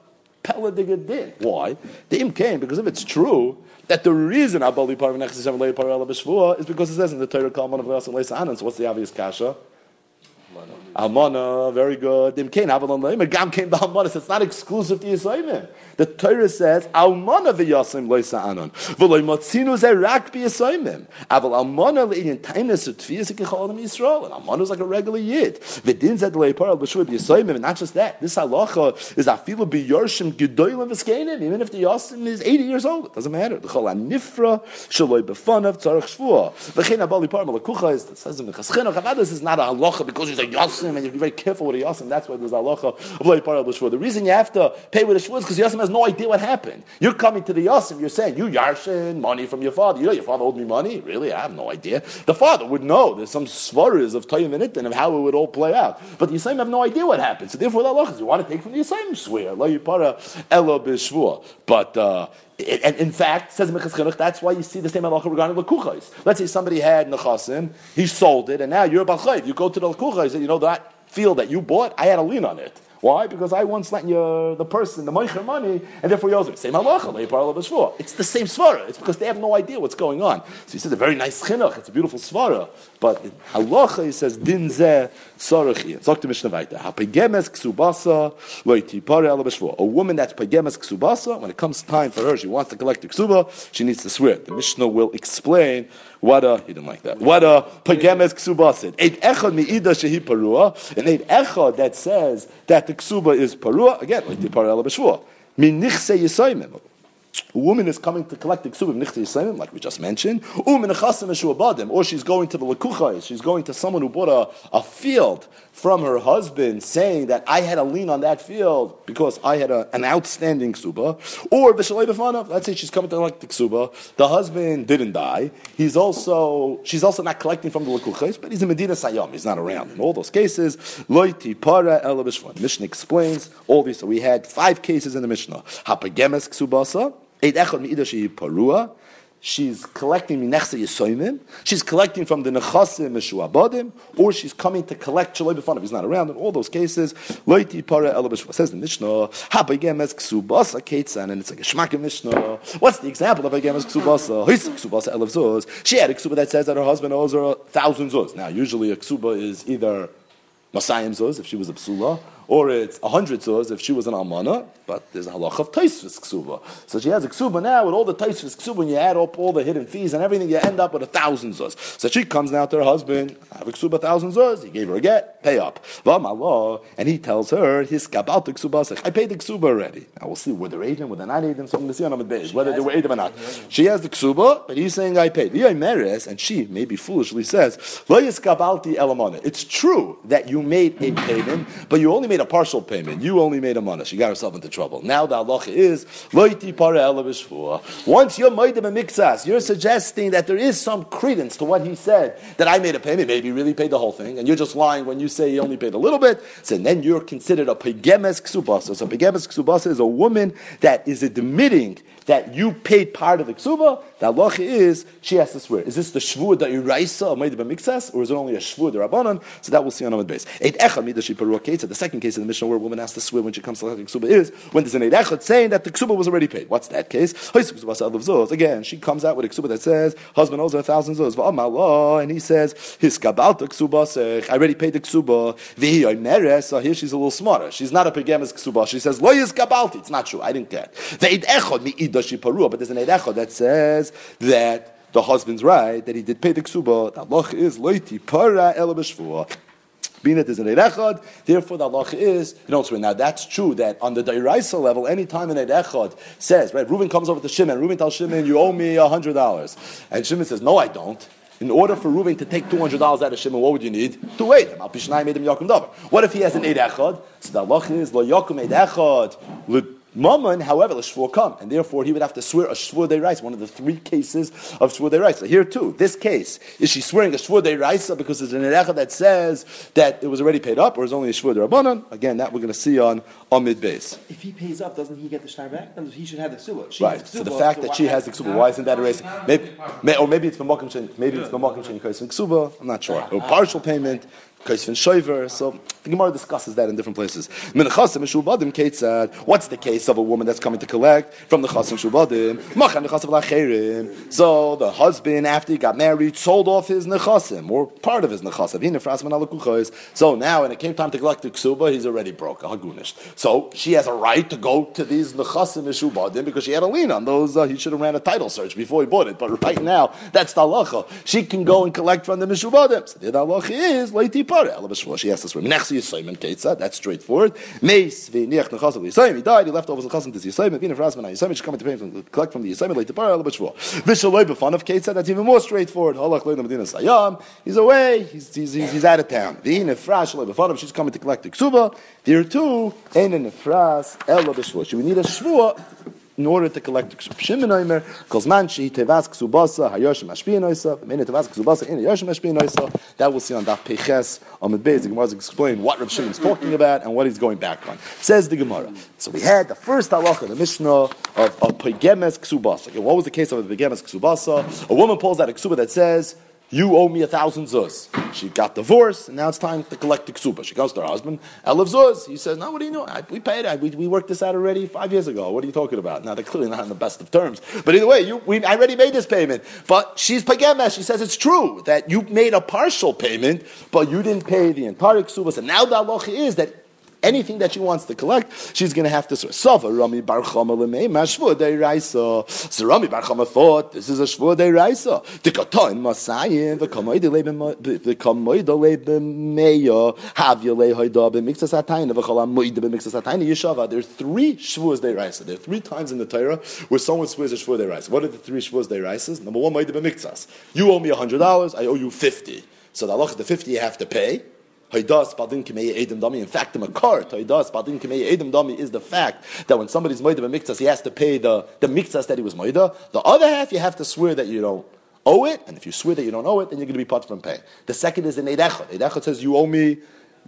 Peladiga din. Why? The im came because if it's true that the reason Abali Parvanech is because it says in the Torah Kalman of Leis Anan. So what's the obvious kasha? Almana, very good. Dim kain avalon leimer. Gam kain ba'almana. It's not exclusive to Yisraelim. The Torah says almana v'yasim loisa anon. V'loy motzinu ze rak b'yisraelim. Aval almana le'inyan tainus u'tfiyas ha'kecholim Yisrael. And almana is like a regular yid. V'din zed le'ipar al b'shuv b'yisraelim. And not just that. This halacha is afilu b'yorshim gedoylim v'skeinim. Even if the yasim is 80 years old. It doesn't matter. The chol nifra shaloi b'fanav tzarech shvua. V'chein abali par malakucha is, says in the chaschino, this is not a halacha because he's a yasim and you have be very careful with a yasim. That's why there's halacha of loy par The reason you have to pay with a shvur is because yasim has no idea what happened. You're coming to the yasim, you're saying, you yarshin money from your father. You know your father owed me money? Really? I have no idea. The father would know. There's some svaras of Tayyim and Itin of how it would all play out. But the yasim have no idea what happened. So therefore the is you want to take from the yasim, swear. Para elo b'shvur. But uh, and in fact, says Mechaschilach, that's why you see the same halacha regarding lakuchais. Let's say somebody had nechasim, he sold it, and now you're a. You go to the lakuchais, and you know that field that you bought, I had a lien on it. Why? Because I once lent you the person the moicher money, and therefore you owe it. Same halacha, It's the same svara. It's because they have no idea what's going on. So he says a very nice chinuch. It's a beautiful svara. But halacha he says din ze tzarachi. Talk to Mishnah Vaita. Hapegemes ksubasa loiti pare ala A woman that's pegemes ksubasa. When it comes time for her, she wants to collect the ksuba. She needs to swear. The Mishnah will explain what a he didn't like that. What a pagemes ksubasid. Eight echad miida shehi parua. And eight echad that says that the ksuba is parua. Again, like the parela b'shvua. Min nichse yisoymim. A woman is coming to collect the ksubim nichti yisayim, like we just mentioned, or she's going to the lekuchais, she's going to someone who bought a, a field from her husband saying that I had a lien on that field because I had a, an outstanding ksuba, or b'shalei let's say she's coming to collect the ksuba, the husband didn't die, he's also, she's also not collecting from the lekuchais, but he's in Medina Sayam, he's not around. In all those cases, loiti para ela Mishnah explains all these. So we had five cases in the Mishnah. Hapagemes ksubasa, She's collecting minechse yisoimim, she's collecting from the nechasim meshuabadim, or she's coming to collect shaloi b'fanav. He's not around. In all those cases, loiti para elabishva says the Mishnah, habayemes ksubasa ketzan, and it's like a shmak Mishnah. What's the example of habayemes ksubasa? His ksubasa elav zuz. She had a ksuba that says that her husband owes her a thousand zuz. Now, usually a ksuba is either Masayim zuz if she was a psula, or it's a hundred zuz if she was an almana, but there's a halach of taisvis ksuba. So she has a ksuba now with all the taisvis ksuba, when you add up all the hidden fees and everything, you end up with a thousand zuz. So she comes now to her husband, I have a ksuba thousand zuz, he gave her a get, pay up. And he tells her, his kabal ksuba, I paid the ksuba already. Now we'll see, were they agent, were they not agent, so I'm going to see on the days, whether they were agent or not. She has the ksuba, but he's saying I paid. And she, maybe foolishly says, It's true that you made a payment, but you only made a partial payment. You only made a money. She got herself into trouble. Now the halacha is loiti para Once you're made a mixas, you're suggesting that there is some credence to what he said that I made a payment. Maybe really paid the whole thing, and you're just lying when you say he only paid a little bit. So then you're considered a pegemes ksubasa. So pegemes ksubasa is a woman that is admitting that you paid part of the ksuba, the halacha is she has to swear. Is this the shvur that iraisa of Maida Mixas, or is it only a shvur the rabbanon? So that we'll see on Amid base. Eight echad midashi The second case in the Mishnah where a woman has to swear when she comes to the ksuba is when there's an eight echad saying that the ksuba was already paid. What's that case? Again, she comes out with a ksuba that says husband owes her a thousand zuz, and he says his kabalta ksuba I already paid the ksuba. So here she's a little smarter. She's not a pegemes ksuba. She says lo yis kabalti. It's not true. I didn't get. The eight echad parua, but there's an erecha that says that the husband's right, that he did pay the ksuba. The halach is loiti para ela b'shvua. Being that there's an Eirechad, therefore the halach is, you know, now that's true that on the Dairaisa level, anytime an Eirechad says, right, Reuben comes over to Shimon, Reuben tells Shimon, you owe me $100. And Shimon says, no, I don't. In order for Reuben to take $200 out of Shimon, what would you need? To wait him. made him Yakum What if he has an Eirechad? So the halach is, lo Yakum Eirechad, Mammon, however, the shvur come, and therefore he would have to swear a shvur de rice, one of the three cases of shvur de rice. So here too, this case, is she swearing a shvur de rice because there's an erecha that says that it was already paid up, or is only a shvur de rabbanon? Again, that we're going to see on on mid base. If he pays up, doesn't he get the shtar back? He should have the ksuba. Right. so the fact so that she has the ksuba, why isn't that erased? Maybe, may, or maybe it's b'makim maybe it's b'makim shen ksuba. I'm not sure. Ah, or ah, partial ah. payment. Kaisvin Shoiver. So the Gemara discusses that in different places. What's the case of a woman that's coming to collect from the Chasim Shubadim? So the husband, after he got married, sold off his Nechasim, or part of his Nechasim. So now, when it came time to collect the Ksuba, he's already broke, So she has a right to go to these Nechasim Shubadim because she had a lien on those. Uh, he should have ran a title search before he bought it. But right now, that's the halacha. She can go and collect from the Mishubadim. So the halacha is, she has to swear. Menachsi Yisayim Ketzah, that's straightforward. Meis v'niach nechasav Yisayim, he died, he left over the chasim to Yisayim, v'nif rasman Yisayim, she coming to collect from the Yisayim, like the par Ela B'Shvua. V'shaloi b'fan of Ketzah, that's even more straightforward. Halach le'na Medina Sayam, he's away, he's, he's, he's, he's out of town. V'nif ras shaloi b'fan of, she's coming to collect the Ksuba. There too, ein a nefras Ela B'Shvua. Should we need a Shvua? In order to collect the ksub. Shimon Omer, because man she tevas ksubasa hayosh mashpia noisa, min tevas ksubasa in hayosh mashpia noisa. That we'll see on Daf Peches on the base. The Gemara is explaining what Reb Shimon is talking about and what he's going back on. Says the Gemara. So we had the first halacha, the Mishnah of, of pegemes ksubasa. What was the case of the pegemes ksubasa? A woman pulls out a ksuba that says you owe me a thousand zuz. She got divorced, and now it's time to collect the ksuba. She goes to her husband, Elif zuz. He says, no, what do you know? I, we paid it. We, we worked this out already five years ago. What are you talking about? Now, they're clearly not on the best of terms. But either way, you, we, I already made this payment. But she's pagemesh. She says it's true that you made a partial payment, but you didn't pay the entire ksuba. So now the halacha is that anything that she wants to collect, she's going to have to Sava Rami Bar Chama Lemei Mashvur De So Rami Bar Chama thought this is a Shvur De Raisa. The Katan Masayim the Kamoid Leben the Kamoid Leben Meya Have Yelei Hoida B'Mixas Hatayna V'Chalam Moid B'Mixas Hatayna Yeshava. There are three Shvurs De Raisa. There are three times in the Torah where someone swears a Shvur De Raisa. What are the three Shvurs De Raisas? Number one, Moid B'Mixas. You owe me a hundred dollars. I owe you fifty. So the Allah, the fifty you have to pay. Haidas badin kimei edim dami. In fact, the makar haidas badin kimei edim dami is the fact that when somebody's moida a miktas, he has to pay the the miktas that he was moida. The other half, you have to swear that you don't owe it, and if you swear that you don't owe it, then you're going to be put from paying. The second is an eidechot. Eidechot says you owe me.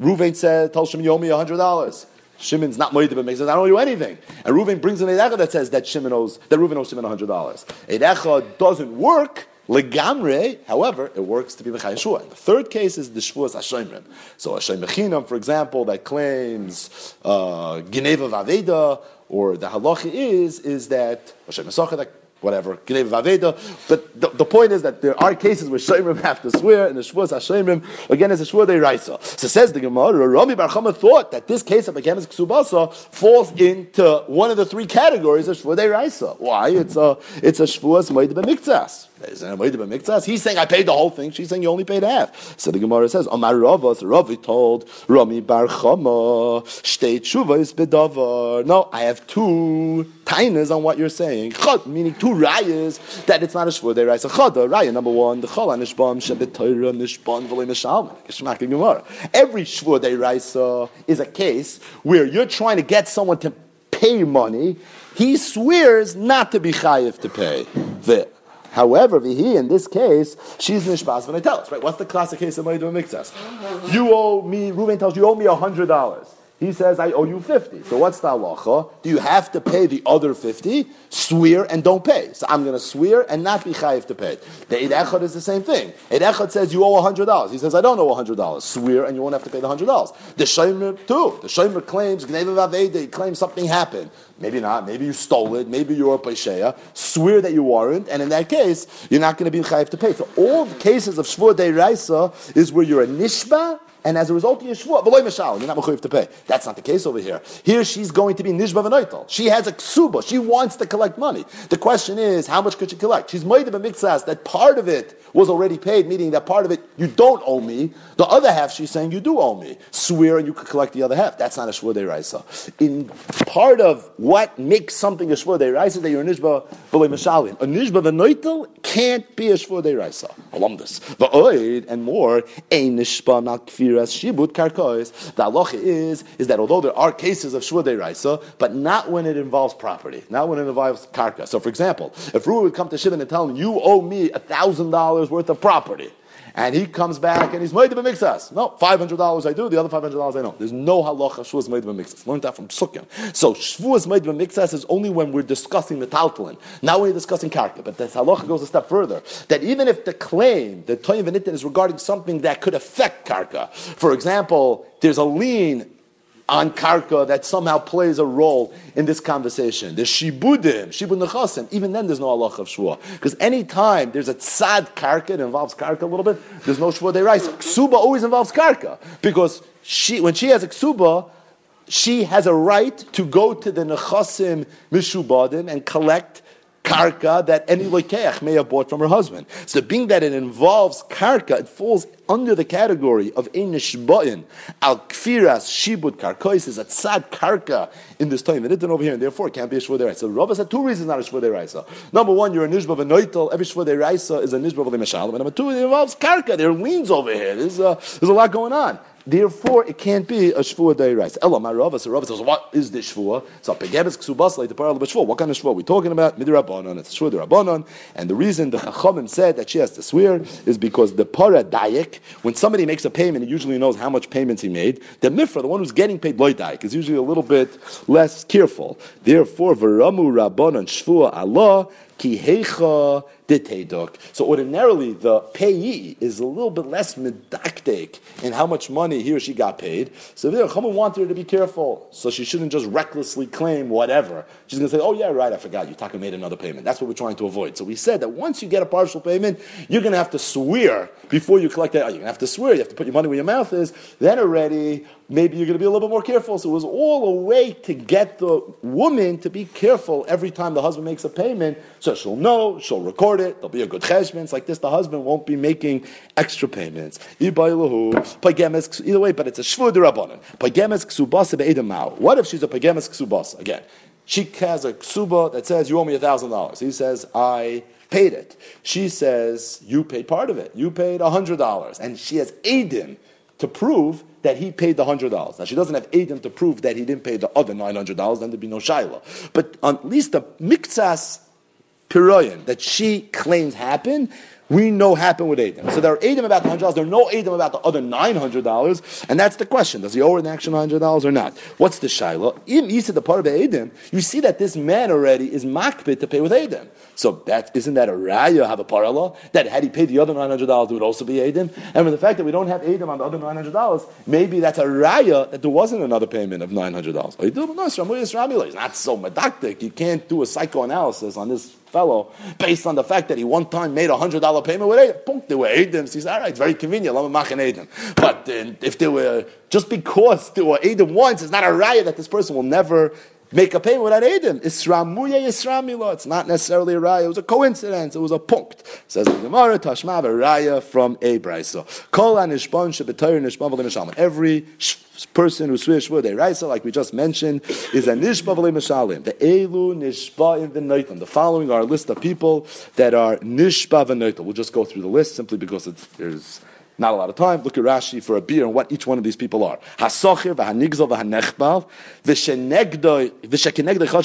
Ruvain said, "Tell Shimon, you owe me hundred dollars." Shimon's not moed b'mikzas. I don't owe you anything. And Reuven brings an edecha that says that Shimon owes that Reuven owes Shimon hundred dollars. Edecha doesn't work. Legamre, however, it works to be Mechai Shua. The third case is the Shvuas Hashemrim. So Hashem Mechinam, for example, that claims uh, Geneva Vaveda, or the halacha is, is that Hashem whatever, Vaveda. But the, the, point is that there are cases where Shemrim have to swear, and the Shavuos HaShemrim, again, is a Shavuot Raisa. So says the Gemara, Rami Bar Chama thought that this case of Bekemes Ksubasa falls into one of the three categories of Shavuot Raisa. Why? It's a, it's a Shavuos Moed B'Miktzas. He's saying I paid the whole thing. She's saying you only paid half. So the Gemara says, Amar Ravas, Ravi told Rami Bar Chama, Shtei Shuvas Bedavar. No, I have two tainas on what you're saying. Chad, meaning two rayas that it's not a shvur deraisa. Chad, raya number one, the chol anishbam shebet Torah nishban v'lei mishalman. Geshmak Gemara. Every shvur deraisa is a case where you're trying to get someone to pay money. He swears not to be chayiv to pay. The However, Vihi, in this case, she's nishbas us, right? What's the classic case of Maidu Mikzas? You owe me, Reuven tells you, you owe me $100. He says, I owe you 50. So what's the halacha? Do you have to pay the other 50? Swear and don't pay. So I'm going to swear and not be chayiv to pay. The Eid Echad is the same thing. Eid Echad says you owe $100. He says, I don't owe $100. Swear and you won't have to pay the $100. The Shomer too. The Shomer claims, he claims something happened. Maybe not. Maybe you stole it. Maybe you're a Pesheya. Swear that you weren't. And in that case, you're not going to be chayiv to pay. So all cases of Shvur Raisa is where you're a Nishba and as a result, you're shvua, v'loy you're not mechuyev to pay. That's not the case over here. Here, she's going to be nishba v'noitel. She has a ksuba. She wants to collect money. The question is, how much could she collect? She's made moed b'miktsas that part of it was already paid, meaning that part of it you don't owe me. The other half, she's saying you do owe me. Swear and you could collect the other half. That's not a shvua deiraisa. In part of what makes something a shvua deiraisa that you're a nishba v'loy mishalin. A nishba v'noitel can't be a shvua deiraisa. Alumdus. V'oid and more, a nishba not Shiras Shibut Karkois. The halacha is, is that although there are cases of Shvur Raisa, but not when it involves property, not when it involves karka. So, for example, if Ruah would come to Shimon and tell him, You owe me a $1,000 worth of property. And he comes back and he's made of mixas. No, five hundred dollars I do. The other five hundred dollars I don't. There's no halacha shvuas made of mixas. Learned that from Sukkim. So shvuas made of mixas is only when we're discussing the taltalin. Now we're discussing karka. But the halacha goes a step further. That even if the claim, that toyim v'nitin, is regarding something that could affect karka. For example, there's a lien on karka that somehow plays a role in this conversation. The shibudim, shibud nechasim, even then there's no Allah of shvua. Because any time there's a tzad karka, it involves karka a little bit, there's no shvua derais. Ksuba always involves karka. Because she, when she has a ksuba, she has a right to go to the nechasim mishubadim and collect karka that any loikeach may have bought from her husband. So being that it involves karka, it falls under the category of Einishba'in, al kfiras shibud karkois is a tzad karka in this time. And it over here, and therefore it can't be a shvudei So Rabbah said two reasons not a shvudei raisa. Number one, you're a nishba v'noitel. Every shvudei raisa is a nishba v'lemeshalim. And number two, it involves karka. There are liens over here. There's, uh, there's a lot going on. Therefore, it can't be a shvua deirais. Ella my marava. So Rava says, what is this shvua? So pegebes ksubas like the parallel of shvua. What kind of shvua are we talking about? Midrabanon. It's shvua derabanon. And the reason the chachamim said that she has to swear is because the para dayek, when somebody makes a payment, he usually knows how much payments he made. The mifra, the one who's getting paid loy dayek, is usually a little bit less careful. Therefore, veramu rabbanon shvua Allah ki hecha so ordinarily, the payee is a little bit less medactic in how much money he or she got paid. So there, Chama wanted her to be careful, so she shouldn't just recklessly claim whatever. She's going to say, "Oh yeah, right, I forgot. You Taka made another payment." That's what we're trying to avoid. So we said that once you get a partial payment, you're going to have to swear before you collect that. Oh, you're going to have to swear. You have to put your money where your mouth is. Then already, maybe you're going to be a little bit more careful. So it was all a way to get the woman to be careful every time the husband makes a payment, so she'll know, she'll record it. There'll be a good cheshbon. like this. The husband won't be making extra payments. Either way, but it's a ksubasa be'edamau. What if she's a pagemes ksubasa? Again, she has a ksuba that says you owe me a thousand dollars. He says I paid it. She says you paid part of it. You paid a hundred dollars, and she has edim to prove that he paid the hundred dollars. Now she doesn't have edim to prove that he didn't pay the other nine hundred dollars. Then there'd be no shaila. But at least the miktsas piroyan that she claims happened, we know happened with Adam. So there are Adam about the hundred dollars. There are no Adam about the other nine hundred dollars, and that's the question: Does he owe an actual hundred dollars or not? What's the shaila? In said the part of Adam, you see that this man already is makbid to pay with Adam. So that isn't that a raya have a parallel that had he paid the other nine hundred dollars, it would also be Adam. And with the fact that we don't have Adam on the other nine hundred dollars, maybe that's a raya that there wasn't another payment of nine hundred dollars. He's not so medactic. You can't do a psychoanalysis on this fellow based on the fact that he one time made a hundred dollar payment with Adam. Punk, there were Adam. He says, all right, it's very convenient. Make an Adam. But uh, if there were just because there were Adam once, it's not a riot that this person will never make a payment without Adam. Isramuya Yisramila. It's not necessarily a raya. It was a coincidence. It was a punct. Says the Gemara, Tashmav, a raya from a brisa. Kol anishbon shebetoyer nishbon v'lim Every person who swears shvur deraisa, like we just mentioned, is a nishba v'le The elu nishba in the The following are a list of people that are nishba v'neitam. We'll just go through the list simply because it's there's not a lot of time. Look at Rashi for a beer and what each one of these people are. Hasochir, v'hanigzal, v'hanechbal, v'shekenegdoi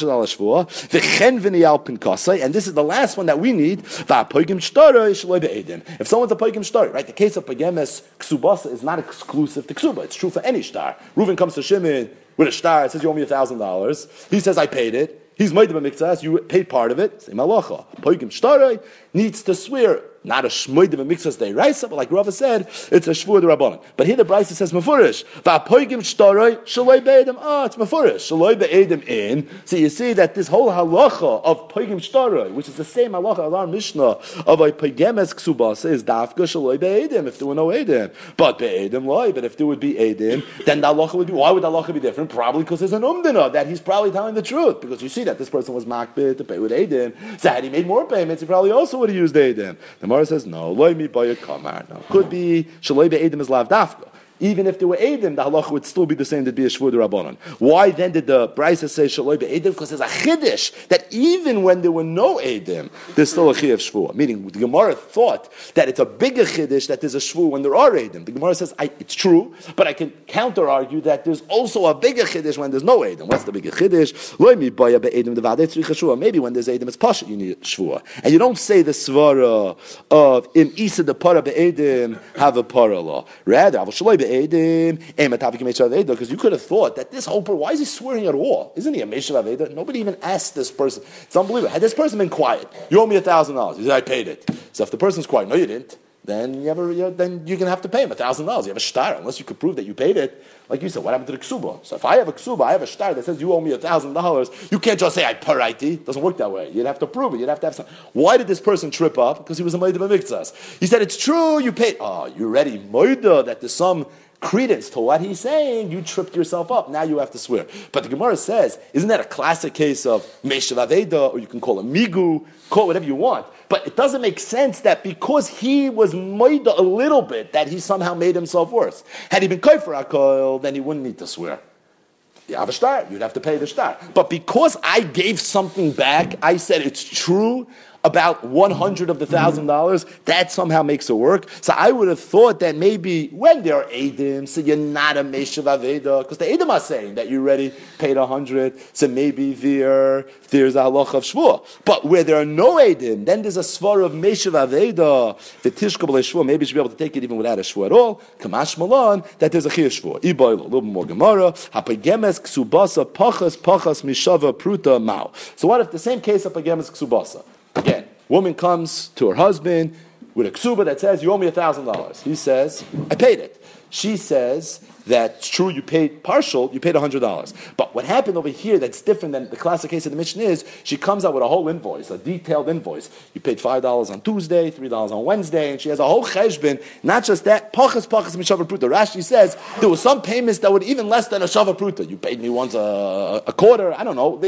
al hashvua, v'chen v'niyal pinkasai, and this is the last one that we need, v'apoigim shtaroi shaloi be'edim. If someone's a poigim shtaroi, right, the case of poigemes ksubasa is not exclusive to ksuba. It's true for any star. Reuven comes to Shimon with a star, and says you owe me a thousand dollars. He says, I paid it. He's made of a you paid part of it. Say malacha. Poigim shtaroi needs to swear not a shmoid of a mixas de raisa, but like Rava said, it's a shvur de rabbanon. But here the brisa says mafurish. Va'poigim shtaroi shaloi be'edim. Ah, it's mafurish. Shaloi be'edim in. So you see that this whole halacha of poigim shtaroi, which is the same halacha as our Mishnah of a poigemes ksubasa, is dafka shaloi be'edim, if there were no edim. But be'edim loy, but if there would be edim, then the halacha would be, why would the halacha be different? Probably because there's an umdina, that he's probably telling the truth. Because you see that this person was makbid to pay with edim. So had he made more payments, he probably also would have used edim. The Gemara says, no, loy mi kamar. No, could be shaloi be'edim is lav dafka. Even if there were Edim, the halacha would still be the same, there'd be a Shvur Rabbanon. Why then did the Brisa say Shaloi be Edim? Because there's a Chiddush that even when there were no Edim, there's still a Chiyav Shvur. Meaning, the Gemara thought that it's a bigger Chiddush that there's a Shvur when there are Edim. The Gemara says, it's true, but I can counter argue that there's also a bigger Chiddush when there's no Edim. What's the bigger Chiddush? Loi mi tzrich Maybe when there's Edim, it's Pasha, you need Shvur. And you don't say the Svara of in Isa the Para be'edim have a Para law. Rather, will Shaloi because you could have thought that this whole person, why is he swearing at all? Isn't he a Meshav Aveda? Nobody even asked this person. It's unbelievable. Had this person been quiet, you owe me a thousand dollars. He said, I paid it. So if the person's quiet, no, you didn't. Then you ever, you then you're gonna have to pay him a thousand dollars. You have a star unless you could prove that you paid it. Like you said, what happened to the ksuba? So if I have a ksuba, I have a star that says you owe me a thousand dollars. You can't just say I paraiti. It doesn't work that way. You'd have to prove it. You'd have to have some. Why did this person trip up? Because he was a moida b'miktzas. He said it's true. You paid. Oh, you're ready moida that there's some credence to what he's saying, you tripped yourself up. Now you have to swear. But the Gemara says, isn't that a classic case of Meshav Aveda, or you can call it Migu, call it whatever you want. But it doesn't make sense that because he was Moida a little bit, that he somehow made himself worse. Had he been Kaifer Akol, then he wouldn't need to swear. You have a star, you'd have to pay the star. But because I gave something back, I said it's true, about 100 of the thousand dollars, that somehow makes it work. So I would have thought that maybe when there are Adim, so you're not a Meshav Aveda, because the Adim are saying that you already paid 100, so maybe there, there's a halach of Shvur. But where there are no Adim, then there's a Svar of Meshav Aveda, the Tishkabal Shvur, maybe you should be able to take it even without a Shvur at all. Kamash Malan, that there's a Chir Shvur. Iboil, a little more Gemara, Hapagemes Ksubasa, Pachas, Pachas, Mishava, Pruta, Mao. So what if the same case of Hapagemes Ksubasa? Woman comes to her husband with a ksuba that says, You owe me a thousand dollars. He says, I paid it. She says, that's true, you paid partial, you paid $100. But what happened over here that's different than the classic case of the Mishnah is she comes out with a whole invoice, a detailed invoice. You paid $5 on Tuesday, $3 on Wednesday, and she has a whole cheshbon. Not just that, pachas pachas mishavar pruta. Rashi says there were some payments that were even less than a shavar pruta. You paid me once a, a, quarter, I don't know.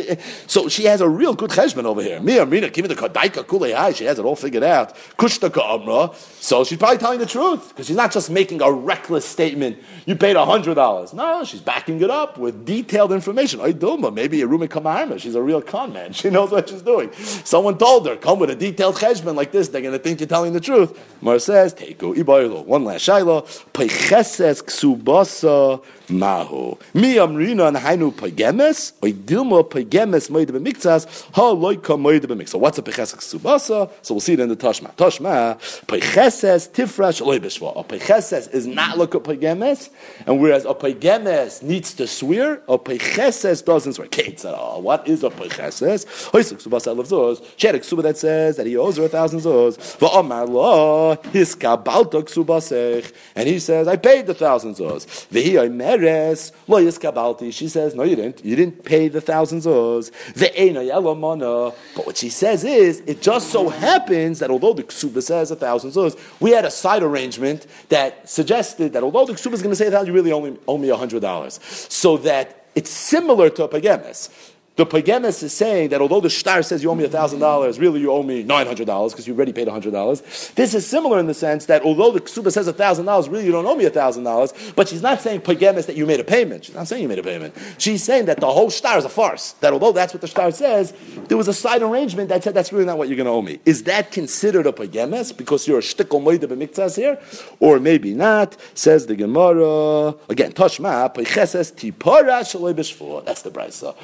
So she has a real good cheshbon over here. Me, Amrina, give me the kadaika kulei She has it all figured out. Kushtaka amra. So she's probably telling the truth because she's not just making a reckless statement. You paid a hundred dollars. No, she's backing it up with detailed information. I do, maybe a Rumi Kamarma. She's a real con man. She knows what she's doing. Someone told her, come with a detailed cheshbon like this, they're going to think you're telling the truth. Mar says, take One last shaila. Pecheses ksubasa mahu. Mi amrina and hainu pagemes, or dilma pagemes moide b'miktzas, ha loika moide b'miktzas. So what's a peches subasa? So we'll see it in the Tashma. Tashma, pecheses tifrash loy b'shva. A pecheses is not look at pagemes, and whereas a pagemes needs to swear, a pecheses doesn't swear. Kate said, oh, what is a pecheses? Hoisik ksubasa love zos. She had a ksuba that says that he owes her a thousand zos. Va'amar lo, his kabalta ksubasech. And he says, I paid the thousand zos. V'hi meres lo yiskabalti. She says, no, you didn't. You didn't pay the thousand zos. Ve'ena yelomana. But what she says is, it just so happens that although the ksuba says a thousand zos, we had a side arrangement that suggested that although the ksuba is going to say that you really only owe me a hundred dollars, so that it's similar to a pagemes. The Pagemes is saying that although the Shtar says you owe me $1,000, really you owe me $900 because you already paid $100. This is similar in the sense that although the Ksuba says $1,000, really you don't owe me $1,000, but she's not saying Pagemes that you made a payment. She's not saying you made a payment. She's saying that the whole Shtar is a farce. That although that's what the Shtar says, there was a side arrangement that said that's really not what you're going to owe me. Is that considered a Pagemes because you're a shtickle moide b'miktzas here? Or maybe not, says the Gemara. Again, Toshma, Pacheses tipara shaloi. That's the Brisa.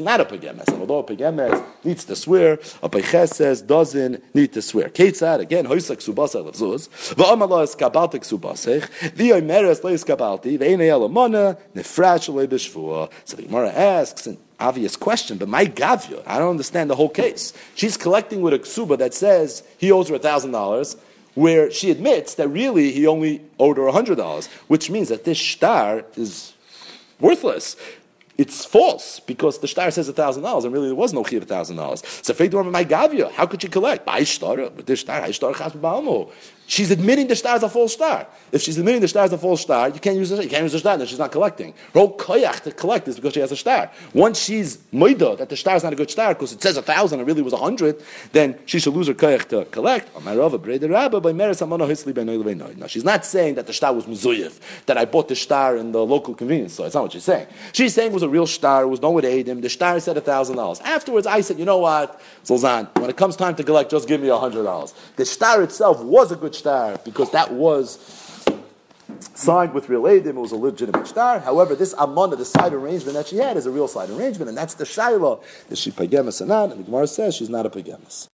Not a pagemes. And although a pagemes needs to swear, a pageses doesn't need to swear. Ketzad, again, hoisak subasa levzuz, v'amala es kabaltik subasech, v'yoimeres leis kabalti, v'einei elamona, nefrash b'shvua. So the Gemara asks, an obvious question, but my gavya, I don't understand the whole case. She's collecting with a ksuba that says he owes her a thousand dollars, where she admits that really he only owed her hundred dollars, which means that this shtar is worthless it's false because the star says thousand dollars and really there was no chiv thousand dollars. So gavia, how could you collect? But this star, I She's admitting the star is a false star. If she's admitting the star is a false star, you can't use the, you can't use the star, then she's not collecting. Her whole koyach to collect is because she has a star. Once she's moida that the star is not a good star because it says a thousand and really was a hundred, then she should lose her koyach to collect. Now she's not saying that the star was muzuyif, that I bought the star in the local convenience store. It's not what she's saying. She's saying it was a real star, it was no one aid him. The star said a thousand dollars. Afterwards, I said, you know what, Zolzan, when it comes time to collect, just give me a hundred dollars. The star itself was a good star because that was signed with real Adim, it was a legitimate star. However, this Amana, the side arrangement that she had, is a real side arrangement, and that's the Shaila. Is she Pagemas not? And the Gemara says she's not a Pagemas.